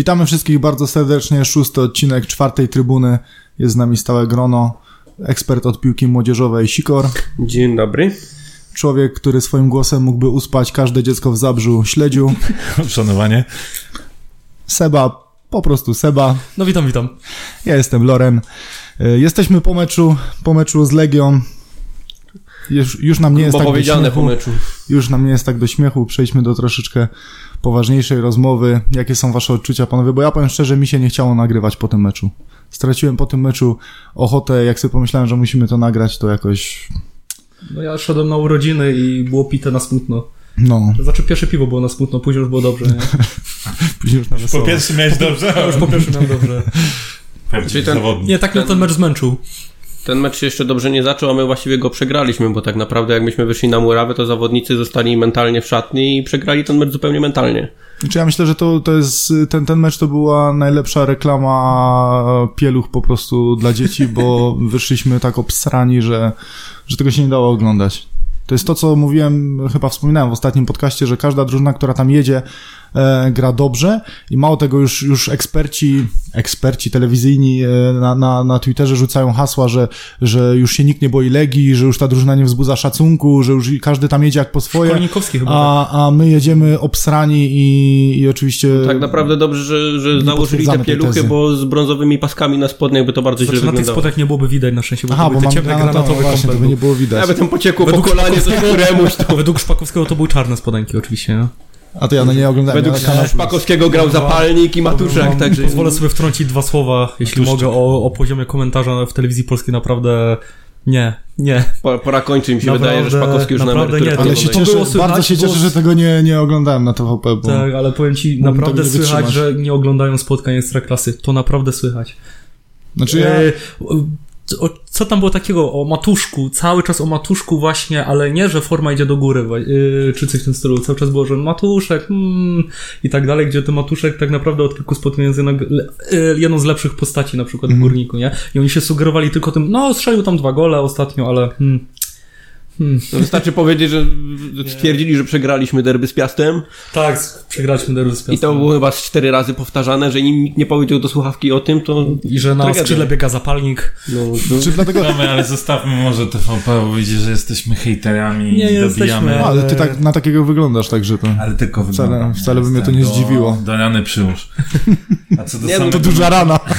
Witamy wszystkich bardzo serdecznie. Szósty odcinek czwartej trybuny. Jest z nami stałe grono. Ekspert od piłki młodzieżowej Sikor. Dzień dobry. Człowiek, który swoim głosem mógłby uspać każde dziecko w Zabrzu Śledziu. Szanowanie. Seba, po prostu Seba. No witam, witam. Ja jestem Loren. Y, Jesteśmy po meczu, po meczu z Legią. Już, już nam nie jest Bo tak do powiedziane śmiechu. po meczu. Już nam nie jest tak do śmiechu. Przejdźmy do troszeczkę poważniejszej rozmowy. Jakie są wasze odczucia, panowie? Bo ja powiem szczerze, mi się nie chciało nagrywać po tym meczu. Straciłem po tym meczu ochotę. Jak sobie pomyślałem, że musimy to nagrać, to jakoś... No ja szedłem na urodziny i było pite na smutno. No, Znaczy pierwsze piwo było na smutno, później już było dobrze, nie? później już na Po wesoło. pierwsze miałeś dobrze, Ja już po pierwsze miałem dobrze. Pewnie Czyli ten-. Nie, tak mnie ten mecz zmęczył. Ten mecz się jeszcze dobrze nie zaczął, a my właściwie go przegraliśmy, bo tak naprawdę jak myśmy wyszli na murawę, to zawodnicy zostali mentalnie w szatni i przegrali ten mecz zupełnie mentalnie. Znaczy ja myślę, że to, to jest... Ten, ten mecz to była najlepsza reklama pieluch po prostu dla dzieci, bo wyszliśmy tak obsrani, że, że tego się nie dało oglądać. To jest to, co mówiłem, chyba wspominałem w ostatnim podcaście, że każda drużyna, która tam jedzie, e, gra dobrze i mało tego już, już eksperci, eksperci telewizyjni e, na, na, na Twitterze rzucają hasła, że, że już się nikt nie boi Legii, że już ta drużyna nie wzbudza szacunku, że już każdy tam jedzie jak po swoje, chyba. a, a my jedziemy obsrani i, i oczywiście... Tak naprawdę dobrze, że, że założyli te pieluchy, bo z brązowymi paskami na spodniach by to bardzo źle Znaczy, na tych wyglądało. spodach nie byłoby widać na szczęście, bo Aha, to bo były te mam ciemne granatowe, granatowe właśnie, to by nie było widać. Jakby tam pociekło po kolanie, to był remuś. To. Według Szpakowskiego to były czarne spodenki oczywiście, nie? A to ja no nie oglądałem. Według ja na kanał- Szpakowskiego grał zapalnik i matuszek, Mam- także... Pozwolę sobie wtrącić dwa słowa, jeśli Matuszczyk. mogę, o, o poziomie komentarza w telewizji polskiej naprawdę... Nie, nie. Po- Pora kończy mi się Naprawdę- wydaje, że Szpakowski już na nie, Ale się cieszę, słychać, bardzo się cieszę, że tego nie, nie oglądałem na TVP, bo... Tak, ale powiem ci, naprawdę słychać, że nie oglądają spotkań Ekstraklasy. To naprawdę słychać. Znaczy ja... Co tam było takiego o matuszku? Cały czas o matuszku właśnie, ale nie, że forma idzie do góry, yy, czy coś w tym stylu. Cały czas było, że matuszek hmm, i tak dalej, gdzie ten matuszek tak naprawdę od kilku spotkań jest jednak yy, jedną z lepszych postaci na przykład Mhm. w Górniku, nie? I oni się sugerowali tylko tym, no strzelił tam dwa gole ostatnio, ale hmm, hmm. No Wystarczy powiedzieć, że stwierdzili, że przegraliśmy derby z Piastem Tak, przegraliśmy derby z i to było chyba z cztery razy powtarzane, że nim nikt nie powiedział do słuchawki o tym, to... I że na Tragedia. skrzydle biega zapalnik. No, to... Znaczy dlatego... Dobra, ale zostawmy może TVP, bo widzi, że jesteśmy hejterami Nie i jesteśmy, dobijamy. No, ale ty tak, na takiego wyglądasz, także to... Ale tylko Wcale- wcale by mnie to nie do- zdziwiło. Do rany przyłóż. A co do Nie, no samego... To duża rana.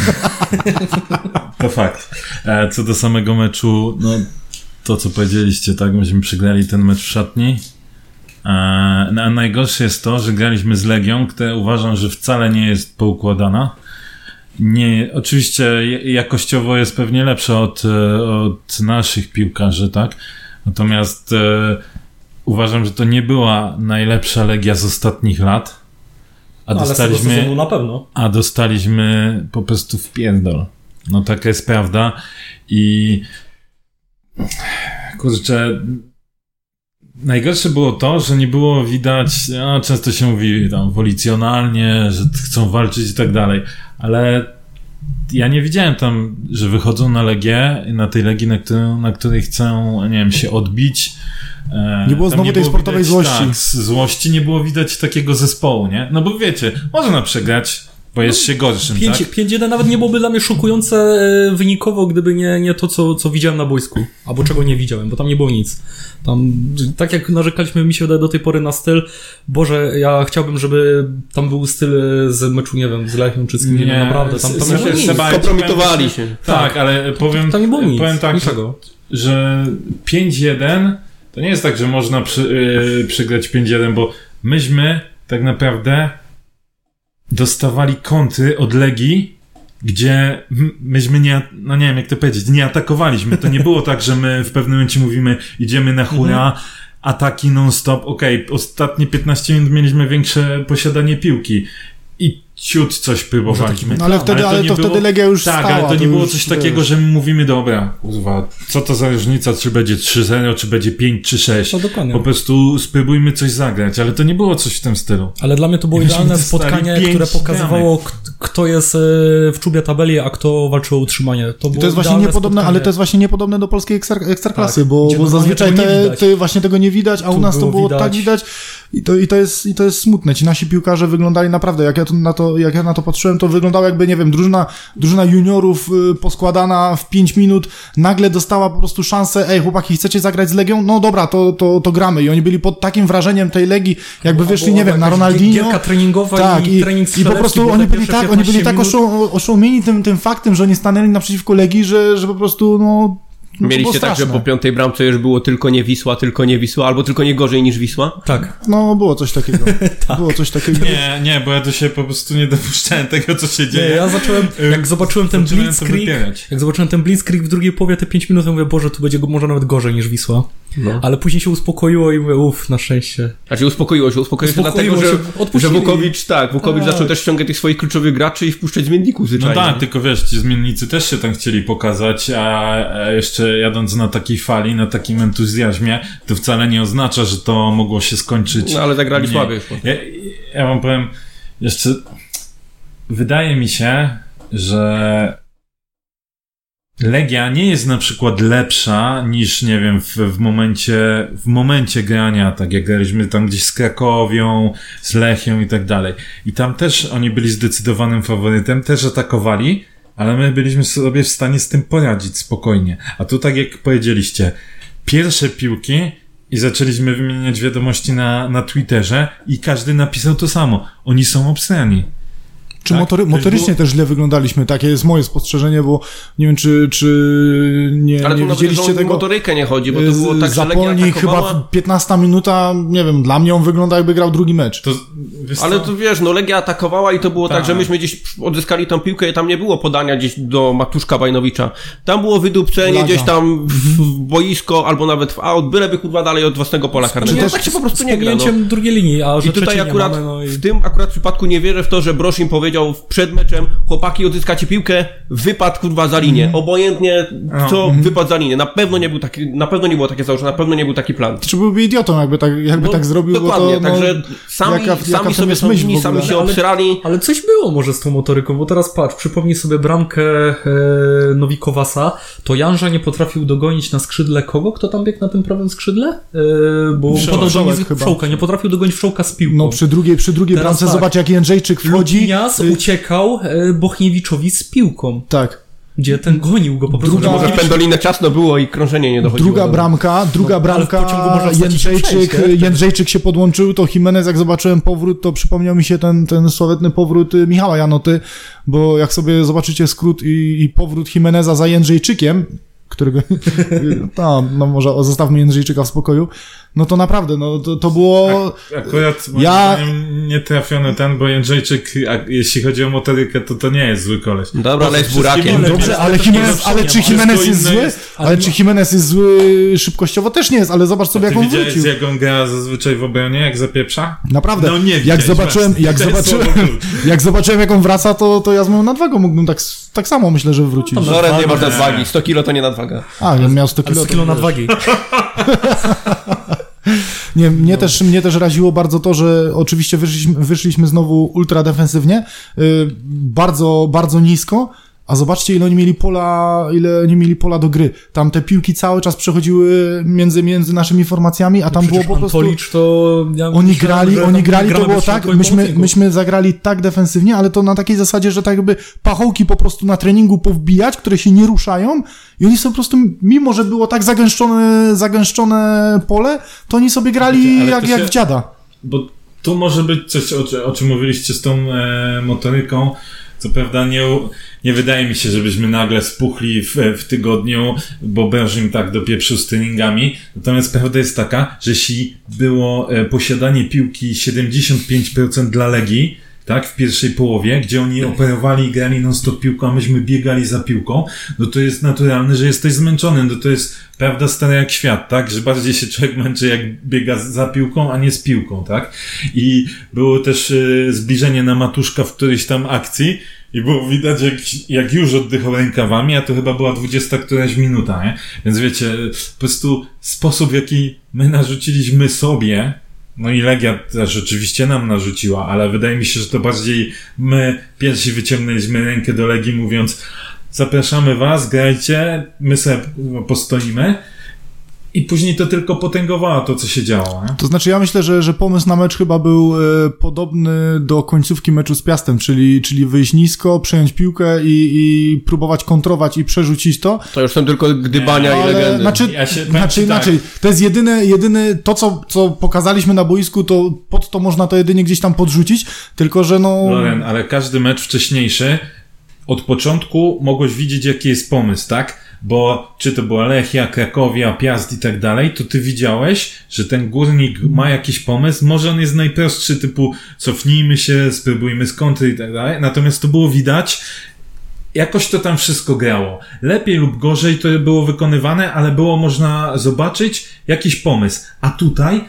To fakt. E, Co do samego meczu, no to co powiedzieliście, tak, myśmy przegrali ten mecz w szatni. E, A najgorsze jest to, że graliśmy z Legią, która uważam, że wcale nie jest poukładana. Nie, oczywiście jakościowo jest pewnie lepsza od, e, od naszych piłkarzy, tak? Natomiast e, uważam, że to nie była najlepsza Legia z ostatnich lat. A tego dostaliśmy sezonu na pewno. a dostaliśmy po prostu w pierdol. No taka jest prawda i kurczę najgorsze było to, że nie było widać, no, często się mówi tam wolicjonalnie, że chcą walczyć i tak dalej, ale ja nie widziałem tam, że wychodzą na Legię, na tej Legii, na, którą, na której chcą, nie wiem, się odbić. E, Nie było tam znowu tej sportowej złości. Tak, złości nie było widać takiego zespołu, nie? No bo wiecie, można przegrać, bo jest się gorszym, 5, tak? 5-1 nawet nie byłoby dla mnie szokujące e, wynikowo, gdyby nie, nie to, co, co widziałem na boisku. Albo czego nie widziałem, bo tam nie było nic. Tam, tak jak narzekaliśmy, mi się wydaje do tej pory na styl, Boże, ja chciałbym, żeby tam był styl z meczu, nie wiem, z Lechią czy z kim, nie, wiem, naprawdę. Tam, tam nie s- było nic. Seba- Kompromitowali się. Tak, ale powiem, Tam nie było nic, powiem tak, że, niczego. że 5-1 to nie jest tak, że można przy, yy, przegrać 5-1, bo myśmy tak naprawdę dostawali kąty od Legii, gdzie myśmy nie, no nie wiem jak to powiedzieć, nie atakowaliśmy. To nie było tak, że my w pewnym momencie mówimy, idziemy na hura, ataki non-stop. Okej, ostatnie 15 minut mieliśmy większe posiadanie piłki i ciut coś próbowaliśmy. No ale wtedy, ale nie to wtedy Legia już Tak, stała. ale to nie było coś wiesz. takiego, że my mówimy, dobra, kurwa, co to za różnica, czy będzie 3-0, czy będzie 5 czy 6. No dokładnie. Po prostu spróbujmy coś zagrać, ale to nie było coś w tym stylu. Ale dla mnie to było I idealne spotkanie, które pokazywało, k- kto jest e, w czubie tabeli, a kto walczy o utrzymanie. To, to jest właśnie niepodobne, ale to jest właśnie niepodobne do polskiej ekstra, ekstraklasy, Tak, bo, bo zazwyczaj tego nie te, właśnie tego nie widać, a u Tu nas to było było widać. tak widać i to, i, to jest, i to jest smutne. Ci nasi piłkarze wyglądali naprawdę, jak ja, to, na to, jak ja na to patrzyłem, to wyglądało jakby, nie wiem, drużyna, drużyna juniorów y, poskładana w 5 minut, nagle dostała po prostu szansę, ej chłopaki, chcecie zagrać z Legią? No dobra, to, to, to gramy. I oni byli pod takim wrażeniem tej Legii, jakby wyszli, nie wiem, na Ronaldinho. Gierka treningowa Tak, i, i, trening i po prostu oni byli tak, oni byli 15 tak oszu, oszołomieni tym, tym faktem, że oni stanęli naprzeciwko Legii, że, że po prostu, no... Mieliście tak, że po piątej bramce już było tylko nie Wisła, tylko nie Wisła, albo tylko nie gorzej niż Wisła? Tak. No, było coś takiego. Tak. Było coś takiego. Nie, nie, bo ja do siebie po prostu nie dopuszczałem tego, co się Nie, dzieje. ja zacząłem, jak zobaczyłem ten Blitzkrieg, jak zobaczyłem ten Blitzkrieg w drugiej połowie, te 5 minut, ja mówię, Boże, tu będzie go- może nawet gorzej niż Wisła. No. Ale później się uspokoiło i mówię, uff, na szczęście. Znaczy uspokoiło się, uspokoiło, Uspokoiło się się, dlatego, że, odpuścili. że Wukowicz, tak, Wukowicz Tak. zaczął też ściągać tych swoich kluczowych graczy i wpuszczać zmienników No zwyczajnie. tak, tylko wiesz, ci zmiennicy też się tam chcieli pokazać, a jeszcze jadąc na takiej fali, na takim entuzjazmie, to wcale nie oznacza, że to mogło się skończyć. No ale zagrali Nie. słabiej. już. Ja, ja wam powiem, jeszcze wydaje mi się, że Legia nie jest na przykład lepsza niż, nie wiem, w, w momencie, w momencie grania, tak jak graliśmy tam gdzieś z Krakowią, z Lechią i tak dalej. I tam też oni byli zdecydowanym faworytem, też atakowali, ale my byliśmy sobie w stanie z tym poradzić spokojnie. A tu tak jak powiedzieliście, pierwsze piłki i zaczęliśmy wymieniać wiadomości na, na Twitterze i każdy napisał to samo. Oni są obsrani. Czy Tak? motory, motorycznie było- też źle wyglądaliśmy, takie jest moje spostrzeżenie, bo nie wiem, czy, czy nie, Ale nie widzieliście o tego. motorykę nie chodzi, bo to było tak, że Legia Zapolnik atakowała... chyba 15 minuta, nie wiem, dla mnie on wygląda jakby grał drugi mecz. To, Ale tu wiesz, no Legia atakowała i to było tak. Tak. że myśmy gdzieś odzyskali tą piłkę i tam nie było podania gdzieś do Matuszka Bajnowicza. Tam było wydupcenie Laga. gdzieś tam w w boisko albo nawet w aut, byleby kurwa dalej od własnego pola karnego. też tak się po prostu Z nie gra. No. drugiej linii, a że I tutaj akurat, mamy, no i... w tym akurat przypadku nie wierzę w to, że Brosz im powiedział przed meczem, chłopaki odzyskacie piłkę, wypad kurwa za linię. Mhm. Obojętnie co, wypad za linię. Na pewno nie był taki, na pewno nie było takie założenie, na pewno nie był taki plan. Czy byłby idiotą, jakby tak, jakby No, tak zrobił, Dokładnie, bo to, no, także sami, jaka- jaka sami sobie są winni, sami się Ale- obsrali. Ale coś było może z tą motoryką, bo teraz patrz, przypomnij sobie bramkę e, Nowikowasa, to Janża nie potrafił dogonić na skrzydle kogo? Kto tam biegł na tym prawym skrzydle? E, bo Wszołek podał do chyba. Wszołka, nie potrafił dogonić Wszołka z piłką. no przy drugiej, przy drugiej Teraz bramce tak. zobacz jak Jędrzejczyk wchodzi. Lutinias uciekał e, Bochniewiczowi z piłką, Tak. gdzie ten gonił go po prostu. Druga- Może pendolinę ciasno było i krążenie nie dochodziło. Druga do- bramka, druga No, bramka, się Jędrzejczyk, nie? Jędrzejczyk się podłączył, to Jimenez, jak zobaczyłem powrót, to przypomniał mi się ten, ten sławetny powrót y, Michała Janoty, bo jak sobie zobaczycie skrót i, i powrót Jimeneza za Jędrzejczykiem, którego, no, no może zostawmy Jędrzejczyka w spokoju, no to naprawdę, no to, to było... Akurat moim Ja- nie trafiony ten, bo Jędrzejczyk, a jeśli chodzi o motorykę, to to nie jest zły koleś. Dobra, ale jest burakiem. Dobrze, ale, Jimenez, ale czy Jimenez jest zły? jest- Ale czy Jimenez jest zły szybkościowo? Też nie jest, ale zobacz sobie, jak on widziałeś, wrócił. jak on gra zazwyczaj w obronie, jak zapieprza? Naprawdę. No nie jak zobaczyłem, jak zobaczyłem, jak zobaczyłem, jak on wraca, to, to ja z moją nadwagą mógłbym tak, tak samo myślę, że wrócić. No, Loren nie Nie. masz nadwagi, 100 kilo to nie nadwaga. A, ja miał 100 Ale kilo. z kilo to wiesz. nadwagi. Nie, mnie, też, mnie też raziło bardzo to, że oczywiście wyszliśmy, wyszliśmy znowu ultra defensywnie, yy, bardzo, bardzo nisko, a zobaczcie, ile oni mieli pola, ile oni mieli pola do gry. Tam te piłki cały czas przechodziły między, między naszymi formacjami, a tam było po prostu... Antolicz to... Ja Oni myślałem, grali, że oni grali, to było tak, myśmy, myśmy zagrali tak defensywnie, ale to na takiej zasadzie, że tak jakby pachołki po prostu na treningu powbijać, które się nie ruszają i oni sobie po prostu, mimo że było tak zagęszczone, zagęszczone pole, to oni sobie grali Ale jak, to jak się- w dziada. Bo tu może być coś, o, o czym mówiliście z tą e, motoryką. Co prawda nie, nie wydaje mi się, żebyśmy nagle spuchli w, w tygodniu, bo Branż im tak dopieprzył z treningami. Natomiast prawda jest taka, że jeśli było e, posiadanie piłki 75% dla Legii, tak, w pierwszej połowie, gdzie oni operowali i grali non-stop piłką, a myśmy biegali za piłką, no to jest naturalne, że jesteś zmęczony, no to jest prawda stara jak świat, tak, że bardziej się człowiek męczy jak biega za piłką, a nie z piłką, tak, i było też y, zbliżenie na Matuszka w którejś tam akcji i było widać jak, jak już oddychał rękawami, a to chyba była 20 któraś minuta, nie, więc wiecie, po prostu sposób w jaki my narzuciliśmy sobie No i Legia też rzeczywiście nam narzuciła, ale wydaje mi się, że to bardziej my pierwsi wyciągnęliśmy rękę do Legii mówiąc zapraszamy was, grajcie, my sobie postoimy. I później to tylko potęgowało to, co się działo. Nie? To znaczy, ja myślę, że, że pomysł na mecz chyba był e, podobny do końcówki meczu z Piastem, czyli, czyli wyjść nisko, przejąć piłkę i, i próbować kontrować i przerzucić to. To już są tylko gdybania Ale, i legendy. Znaczy, Ja się- znaczy tak. inaczej, to jest jedyne, jedyny, to co, co pokazaliśmy na boisku, to pod to można to jedynie gdzieś tam podrzucić, tylko że no... Loren, ale każdy mecz wcześniejszy od początku mogłeś widzieć, jaki jest pomysł, tak? Bo czy to była Lechia, Krakowia, Piast i tak dalej, to ty widziałeś, że ten górnik ma jakiś pomysł. Może on jest najprostszy, typu cofnijmy się, spróbujmy z i tak dalej. Natomiast to było widać, jakoś to tam wszystko grało. Lepiej lub gorzej to było wykonywane, ale było można zobaczyć jakiś pomysł. A tutaj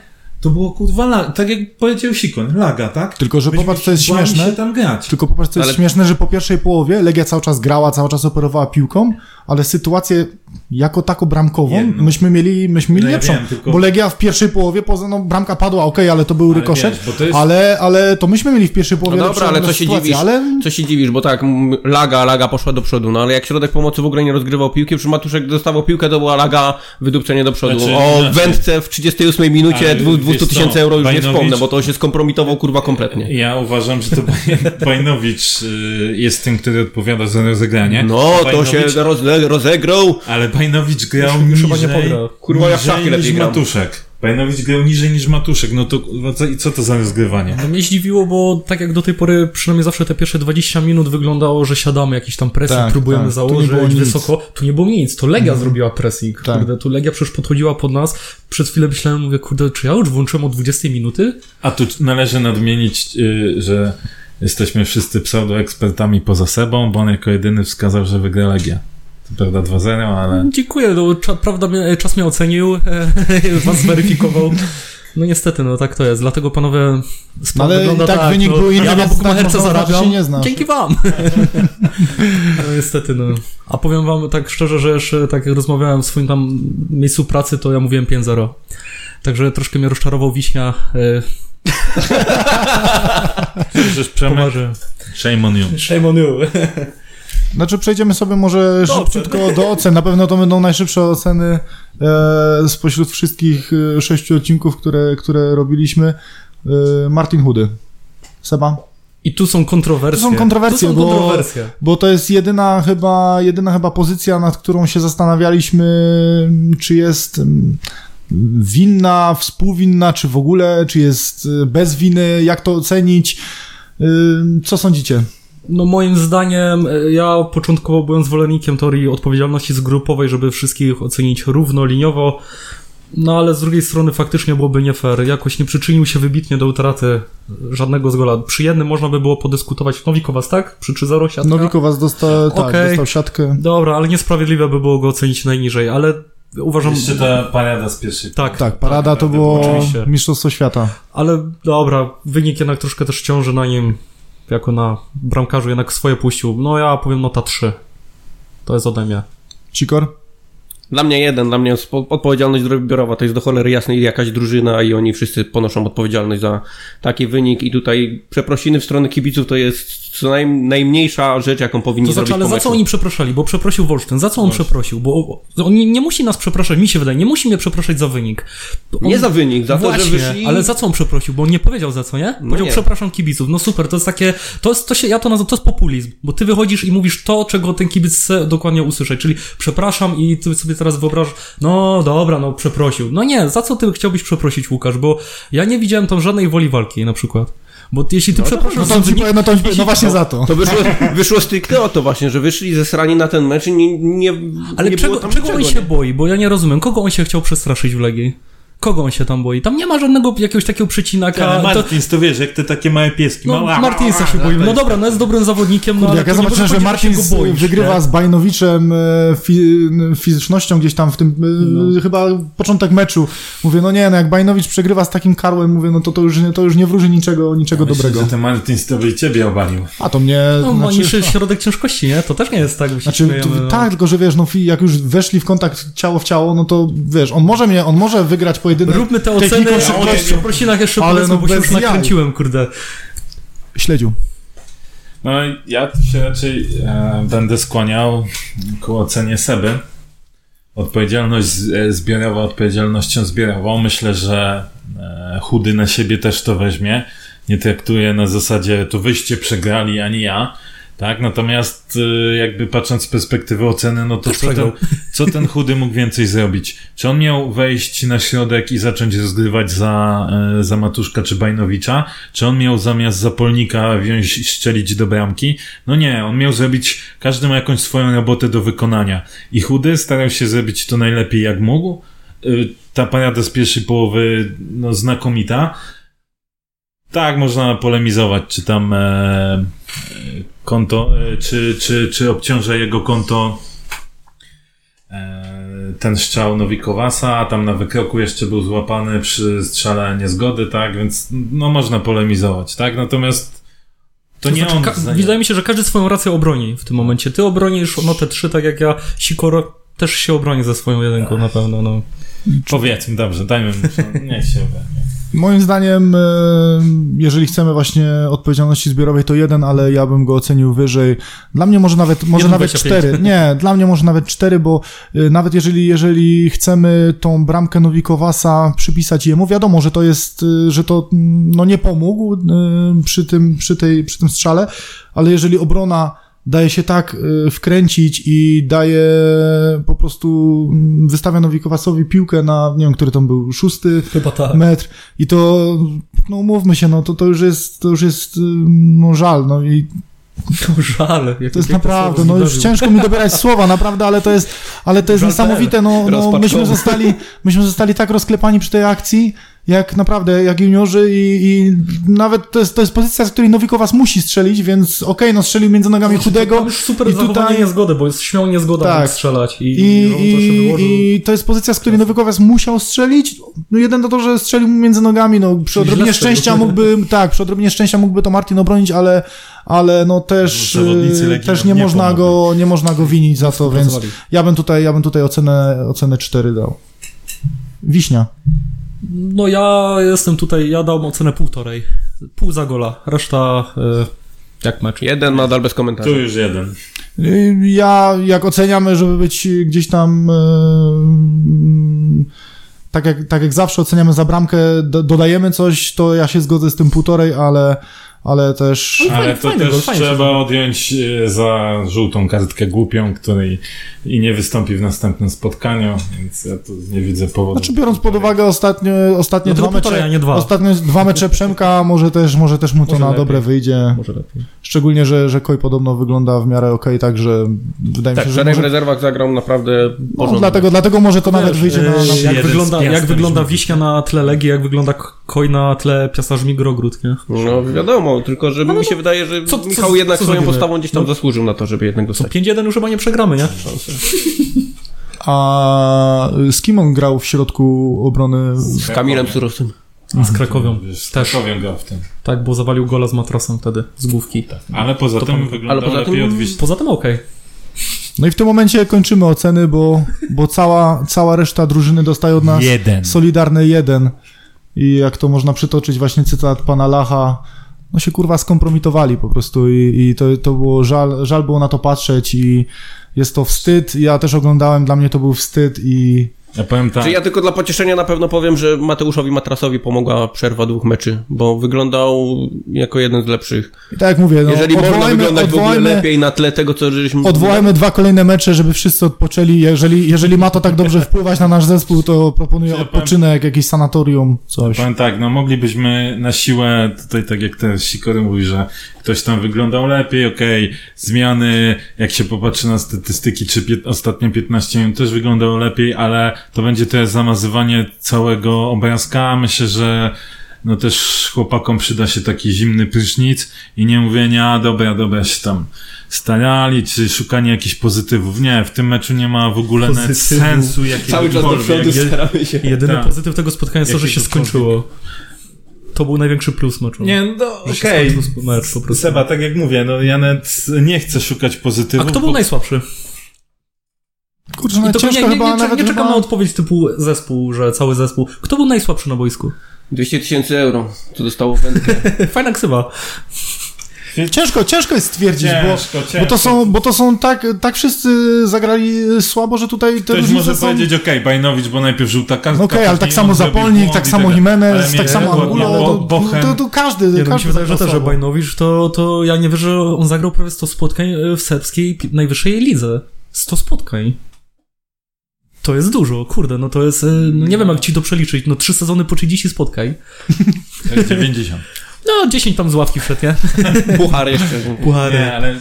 to było kurwa, la- tak jak powiedział Sikon, laga, tak? Tylko, że popatrz, co jest śmieszne. się tam grać. Tylko popatrz, co jest Ale- śmieszne, że po pierwszej połowie Legia cały czas grała, cały czas operowała piłką, ale sytuację jako taką bramkową Jedną. myśmy mieli, myśmy mieli No ja lepszą. wiem, tylko- Bo Legia w pierwszej połowie, poza, no bramka padła, okej, ale to był Ale rykoszet, wiesz, to jest- ale, ale to myśmy mieli w pierwszej No połowie dobra, lepszą ale co się dziwisz? ale Co się dziwisz, bo tak, laga, laga poszła do przodu, no ale jak środek pomocy w ogóle nie rozgrywał piłki, przy Matuszek dostawał piłkę, to była laga, wydupcenie do przodu. Znaczy, o inaczej. wędce w 38 minucie Ale dwu- wiesz 200 tysięcy euro już nie Bajnowicz- wspomnę, bo to się skompromitował kurwa kompletnie. Ja uważam, że to Baj- Bajnowicz y, jest tym, który odpowiada za rozegranie. No, A to się Bajnowicz- roze, rozegrał. Ale Bajnowicz grał Już niżej, chyba nie pogra. Kurwa, ja niżej lepiej niż gram. Matuszek. Bajnowicz grał niżej niż Matuszek. No to co, i co to za rozgrywanie? No mnie zdziwiło, bo tak jak do tej pory, przynajmniej zawsze te pierwsze 20 minut wyglądało, że siadamy jakiś tam pressing, Tak, próbujemy tak. Tu nie założyć nic. wysoko. Tu nie było nic, to Legia zrobiła pressing. Tak. Kurde, tu Legia przecież podchodziła pod nas. Przez chwilę myślałem, mówię, kurde, czy ja już włączyłem od 20 minuty? A tu należy nadmienić, y, że jesteśmy wszyscy pseudoekspertami poza sebą, bo on jako jedyny wskazał, że wygra Legia. Prawda 2-0, ale... Dziękuję, no, cza, prawda, mnie- czas mnie ocenił, e, was zweryfikował. No niestety, no tak to jest. Dlatego panowie, sprawa Ale wygląda tak tak. wynik no, był inny, Ja na tak bukmacherce że zarabiam. się nie znasz. Dzięki wam. Ale niestety, no. A powiem wam tak szczerze, że jeszcze tak jak rozmawiałem w swoim tam miejscu pracy, to ja mówiłem 5-0. Także troszkę mnie rozczarował Wiśnia. E, Przecież Przemek, shame on you. Shame on you. Znaczy przejdziemy sobie może szybciutko do ocen. Na pewno to będą najszybsze oceny e, spośród wszystkich e, sześciu odcinków, które, które robiliśmy. E, Martin Hudy. Seba? I tu są kontrowersje. To są kontrowersje, tu są bo- kontrowersje. Bo to jest jedyna chyba, jedyna chyba pozycja, nad którą się zastanawialiśmy, czy jest mm, winna, współwinna, czy w ogóle, czy jest bez winy, jak to ocenić. Co sądzicie? No moim zdaniem, e, ja początkowo byłem zwolennikiem teorii odpowiedzialności zgrupowej, żeby wszystkich ocenić równoliniowo, no ale z drugiej strony faktycznie byłoby nie fair. Jakoś nie przyczynił się wybitnie do utraty żadnego z gola. Przy jednym można by było podyskutować. Nowikowas, tak? Przy 3-0 siatka? Nowikowas dostał, tak, dostał siatkę. Dobra, ale niesprawiedliwe by było go ocenić najniżej, ale uważam... Jeszcze ta parada z pierwszej. Tak, Tak, parada to było oczywiście. Mistrzostwo Świata. ale dobra, wynik jednak troszkę też ciąży na nim, jako na bramkarzu jednak swoje puścił. No ja powiem nota 3. To jest ode mnie. Cikor? Dla mnie jeden, dla mnie odpowiedzialność zbiorowa to jest do cholery jasnej jakaś drużyna i oni wszyscy ponoszą odpowiedzialność za taki wynik i tutaj przeprosiny w stronę kibiców to jest co naj, najmniejsza rzecz, jaką powinni To zrobić znaczy, ale po za co oni przepraszali? Bo przeprosił Wolsztyn. Za co on przeprosił? Bo on nie, nie musi nas przepraszać, mi się wydaje, nie musi mnie przepraszać za wynik. On... Nie za wynik, za to, Właśnie, że wyszli... ale za co on przeprosił? Bo on nie powiedział za co, nie? No Powiedział nie. przepraszam kibiców. No super, to jest takie, to jest, to się, ja to nazywam, to jest populizm. Bo ty wychodzisz i mówisz to, czego ten kibic chce dokładnie usłyszeć. Czyli przepraszam i ty sobie teraz wyobrażasz, no dobra, no przeprosił. No nie, za co ty chciałbyś przeprosić, Łukasz? Bo ja nie widziałem tam żadnej woli walki na przykład. Bo jeśli ty przepraszasz No za to, powiem, no, to, no właśnie za to. To wyszło, wyszło stricte o to właśnie, że wyszli ze srani na ten mecz i nie, nie, Ale nie czego, było tam czego on się boi? Bo ja nie rozumiem. Kogo on się chciał przestraszyć w Legii? Kogo on się tam boi? Tam nie ma żadnego jakiegoś takiego przecinaka. Ale to, Martins, to wiesz, jak te takie małe pieski. no, mała- Martinsa się boimy. No dobra, no jest dobrym zawodnikiem, no ale Jak ja to zobaczyłem, że Martins boisz, wygrywa nie? z Bajnowiczem e, fi, fizycznością gdzieś tam w tym, e, chyba początek meczu. Mówię, no nie, no jak Bajnowicz przegrywa z takim karłem, mówię, no to to już, nie- to już nie wróży niczego, niczego Myślę, dobrego. że ten Martins to by i ciebie obalił. A to mnie... No, ma znaczy, niższy środek ciężkości, nie? To też nie jest tak, Znaczy, to, no. tak, tylko że wiesz, no jak już weszli w kontakt ciało w ciało, no to wiesz, on może mnie, on może wygrać po pojedynek. Róbmy te oceny, o przeprosinach jeszcze Ale powiedzmy, no bo się już jaj. nakręciłem, kurde. Śledził. No i ja tu się raczej e, będę skłaniał ku ocenie Seby. Odpowiedzialność z- e, zbiorowa odpowiedzialnością zbiorową. Myślę, że e, chudy na siebie też to weźmie. Nie traktuje na zasadzie to wyście przegrali, ani ja. Tak, natomiast e, jakby patrząc z perspektywy oceny, no to co ten, co ten chudy mógł więcej zrobić? Czy on miał wejść na środek i zacząć rozgrywać za, e, za Matuszka czy Bajnowicza? Czy on miał zamiast zapolnika wziąć i strzelić do bramki? No nie, on miał zrobić, każdy ma jakąś swoją robotę do wykonania. I chudy starał się zrobić to najlepiej jak mógł. Y, Ta parada z pierwszej połowy, no znakomita. Tak, można polemizować, czy tam e, konto, e, czy, czy, czy obciąża jego konto e, ten strzał Nowikowasa, a tam na wykroku jeszcze był złapany przy strzale niezgody, tak, więc no można polemizować, tak, natomiast to, nie znaczy, on. wydaje mi się, że każdy swoją rację obroni w tym momencie. Ty obronisz no te trzy, tak jak ja. Sikoro też się obroni ze swoją jedynką na pewno, no. Powiedzmy, dobrze, dajmy mu, niech się ogarnie. Moim zdaniem, e, jeżeli chcemy właśnie odpowiedzialności zbiorowej, to jeden, ale ja bym go ocenił wyżej. Dla mnie może nawet, może nawet 1,25. cztery. Nie, dla mnie może nawet cztery, bo e, nawet jeżeli, jeżeli chcemy tą bramkę Nowikowasa przypisać jemu, wiadomo, że to jest, e, że to mm, no nie pomógł przy tym, przy tej, przy tym strzale, ale jeżeli obrona daje się tak e, wkręcić i daje po prostu, mm, wystawia Nowikowasowi piłkę na, nie wiem, który tam był, szósty, Chyba tak. metr i to, no umówmy się, no to, to już jest, to już jest, ym, no żal, no i No, żal. to jest naprawdę, no już ciężko mi dobierać słowa, naprawdę, ale to jest, ale to jest Żal niesamowite, no, no myśmy zostali, myśmy zostali tak rozklepani przy tej akcji, jak naprawdę, jak juniorzy i, i nawet to jest, to jest pozycja, z której Nowikowas musi strzelić, więc okej, no strzelił między nogami chudego Tam już super i tutaj... niezgody, bo jest śmiał niezgoda Tak. tak. strzelać i, I, i, to się i, to jest pozycja, z której Nowikowiec musiał strzelić. No jeden to to, że strzelił mu między nogami. No, przy Czyli odrobinie szczęścia mógłby, tak, przy odrobinie szczęścia mógłby to Martin obronić, ale, ale no też, Legii też nie, nie można go, nie można go winić za to, więc ja bym tutaj, ja bym tutaj ocenę, ocenę 4 dał. Wiśnia. No ja jestem tutaj, ja dałem ocenę półtorej. Pół za gola, reszta y, jak mecz. Jeden nadal bez Tu komentarzy. już jeden. Ja, jak oceniamy, żeby być gdzieś tam e, tak jak, tak jak zawsze oceniamy za bramkę, do, dodajemy coś, to ja się zgodzę z tym półtorej, ale, ale też... Ale Ale fajny- to fajny też trzeba zrobił. odjąć e, za żółtą kartkę głupią, której i nie wystąpi w następnym spotkaniu, więc ja tu nie widzę powodu. Znaczy biorąc pod uwagę ostatnie, ostatnie No dwa mecze, nie dwa. ostatnie dwa mecze Przemka, może też, może też mu to Może na lepiej. dobre wyjdzie. Może lepiej. Szczególnie, że, że Koi podobno wygląda w miarę okej, także wydaje Tak, mi się, w że czterech może, rezerwach zagrał naprawdę no, porządnie. dlatego, dlatego może to nawet wyjdzie na, na... jak wygląda, jak wygląda. Wiśnia na tle Legii, jak wygląda Koj na tle Piasta Żmigry Ogród, nie? No wiadomo, tylko że mi się wydaje, że co- co- Michał jednak co swoją zrobimy? postawą gdzieś tam zasłużył na to, żeby jednak Co, dostać. 5-1 już chyba nie przegramy, nie? A z kim on grał w środku obrony? Z Kamilem Surowcem. Z Krakowią. Z Też. Krakowią grał w tym. Tak, bo zawalił gola z matrasem wtedy, z główki. Ale poza tym pan- wyglądał ale poza lepiej tym- Wiśni. Poza tym okej. No i w tym momencie kończymy oceny, bo, bo cała, cała reszta drużyny dostaje od nas Jeden. solidarny jeden. I jak to można przytoczyć właśnie cytat pana Lacha, no się kurwa skompromitowali po prostu i, i to, to było żal, żal było na to patrzeć i jest to wstyd. Ja też oglądałem, dla mnie to był wstyd i Ja powiem tak. Czy ja tylko dla pocieszenia na pewno powiem, że Mateuszowi Matrasowi pomogła przerwa dwóch meczy, bo wyglądał jako jeden z lepszych. i tak jak mówię, no, Jeżeli można odwołajmy, wyglądać w ogóle lepiej na tle tego, co żeśmy... odwołajmy dwa kolejne mecze, żeby wszyscy odpoczęli. Jeżeli, jeżeli ma to tak dobrze wpływać na nasz zespół, to proponuję Ja powiem- odpoczynek, jakieś sanatorium, coś. Powiem tak, no moglibyśmy na siłę, tutaj tak jak ten Sikory mówi, że ktoś tam wyglądał lepiej, okej, zmiany, jak się popatrzy na statystyki, czy pie, ostatnie 15 minut też wyglądało lepiej, ale to będzie teraz zamazywanie całego obrazka. Myślę, że no też chłopakom przyda się taki zimny prysznic i nie mówienia, dobra, dobra, się tam starali, czy szukanie jakichś pozytywów. Nie, w tym meczu nie ma w ogóle nawet sensu Cały czas do przodu staramy się. Jedyny Tak. pozytyw tego spotkania jest to, że się skończyło. To był największy plus meczu. Nie, no okej. skończył mecz po prostu. Seba, tak jak mówię, no ja nawet nie chcę szukać A pozytywów. kto był bo- najsłabszy? Kurczę, I no to ciężko nie, nie, chyba nie, nie, nawet nie czekam chyba... na odpowiedź typu zespół, że cały zespół. Kto był najsłabszy na boisku? 200 tysięcy euro, co dostało wędkę. Fajna ksywa. Ciężko, ciężko jest stwierdzić, Ciężko, bo, ciężko. bo to są, bo to są tak, tak wszyscy zagrali słabo, że tutaj te Ktoś różnice może są... powiedzieć, okej, Bajnowicz, bo najpierw żółta kartka. Okej, ale tak później samo on zrobił Zapolnik, błąd tak samo. Jimenez, Ale tak samo Angulo, bo- to, Bochem- to, to każdy, Nie, no mi każdy się wydaje, że zagrał też. Bajnowicz to, to ja nie wierzę, że on zagrał prawie 100 spotkań e, w serbskiej najwyższej lidze. 100 spotkań. To jest dużo, kurde, no to jest, e, no nie wiem jak ci to przeliczyć, no 3 sezony po 30 spotkań. Tak, 90. No 10 tam z ławki wszedł, nie? Puchar jeszcze. Puchary. Nie, ale...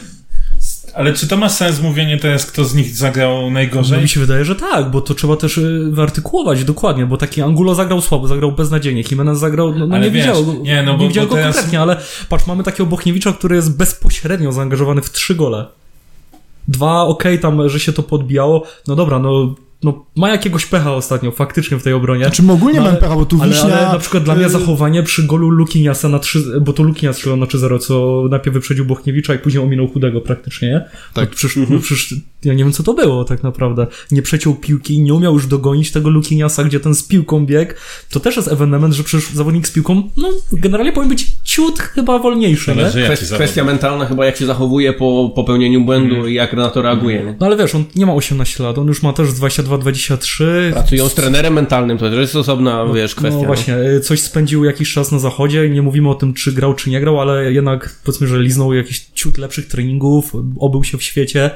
Ale czy to ma sens mówienie teraz, kto z nich zagrał No najgorzej? mi się wydaje, że tak, bo to trzeba też y, wyartykułować dokładnie, bo taki Angulo zagrał słabo, zagrał beznadziejnie, Jimenez zagrał, no, no nie wiesz, widział go, nie, no bo- nie widział bo go teraz- konkretnie, ale patrz, mamy takiego Bochniewicza, który jest bezpośrednio zaangażowany w trzy gole. Dwa, okej, tam, że się to podbijało, no dobra, no, no ma jakiegoś pecha ostatnio, faktycznie w tej obronie. Znaczy my ogólnie No, mamy ale- pecha, bo tu ale, Wiśnia... ale na przykład dla mnie y, zachowanie przy golu Lukiniasa na 3, bo to Lukinias strzelał na 3-0, co najpierw wyprzedził Bochniewicza i później ominął Chudego praktycznie, nie? Tak. No, przecież, no, przecież ja nie wiem co to było tak naprawdę. Nie przeciął piłki, nie umiał już dogonić tego Lukiniasa, gdzie ten z piłką biegł. To też jest ewenement, że przecież zawodnik z piłką, no generalnie powinien być ciut chyba wolniejszy, nie? Zależy Kwest, kwestia mentalna chyba jak się zachowuje po popełnieniu błędu Mhm. i jak na to reaguje. Nie? No ale wiesz, on nie ma 18 lat, on już ma też z 22-23. Pracują z trenerem mentalnym, to jest osobna, wiesz, kwestia. No nie? właśnie, y, coś spędził jakiś czas na zachodzie i nie mówimy o tym, czy grał, czy nie grał, ale jednak powiedzmy, że liznął jakiś ciut lepszych treningów, obył się w świecie.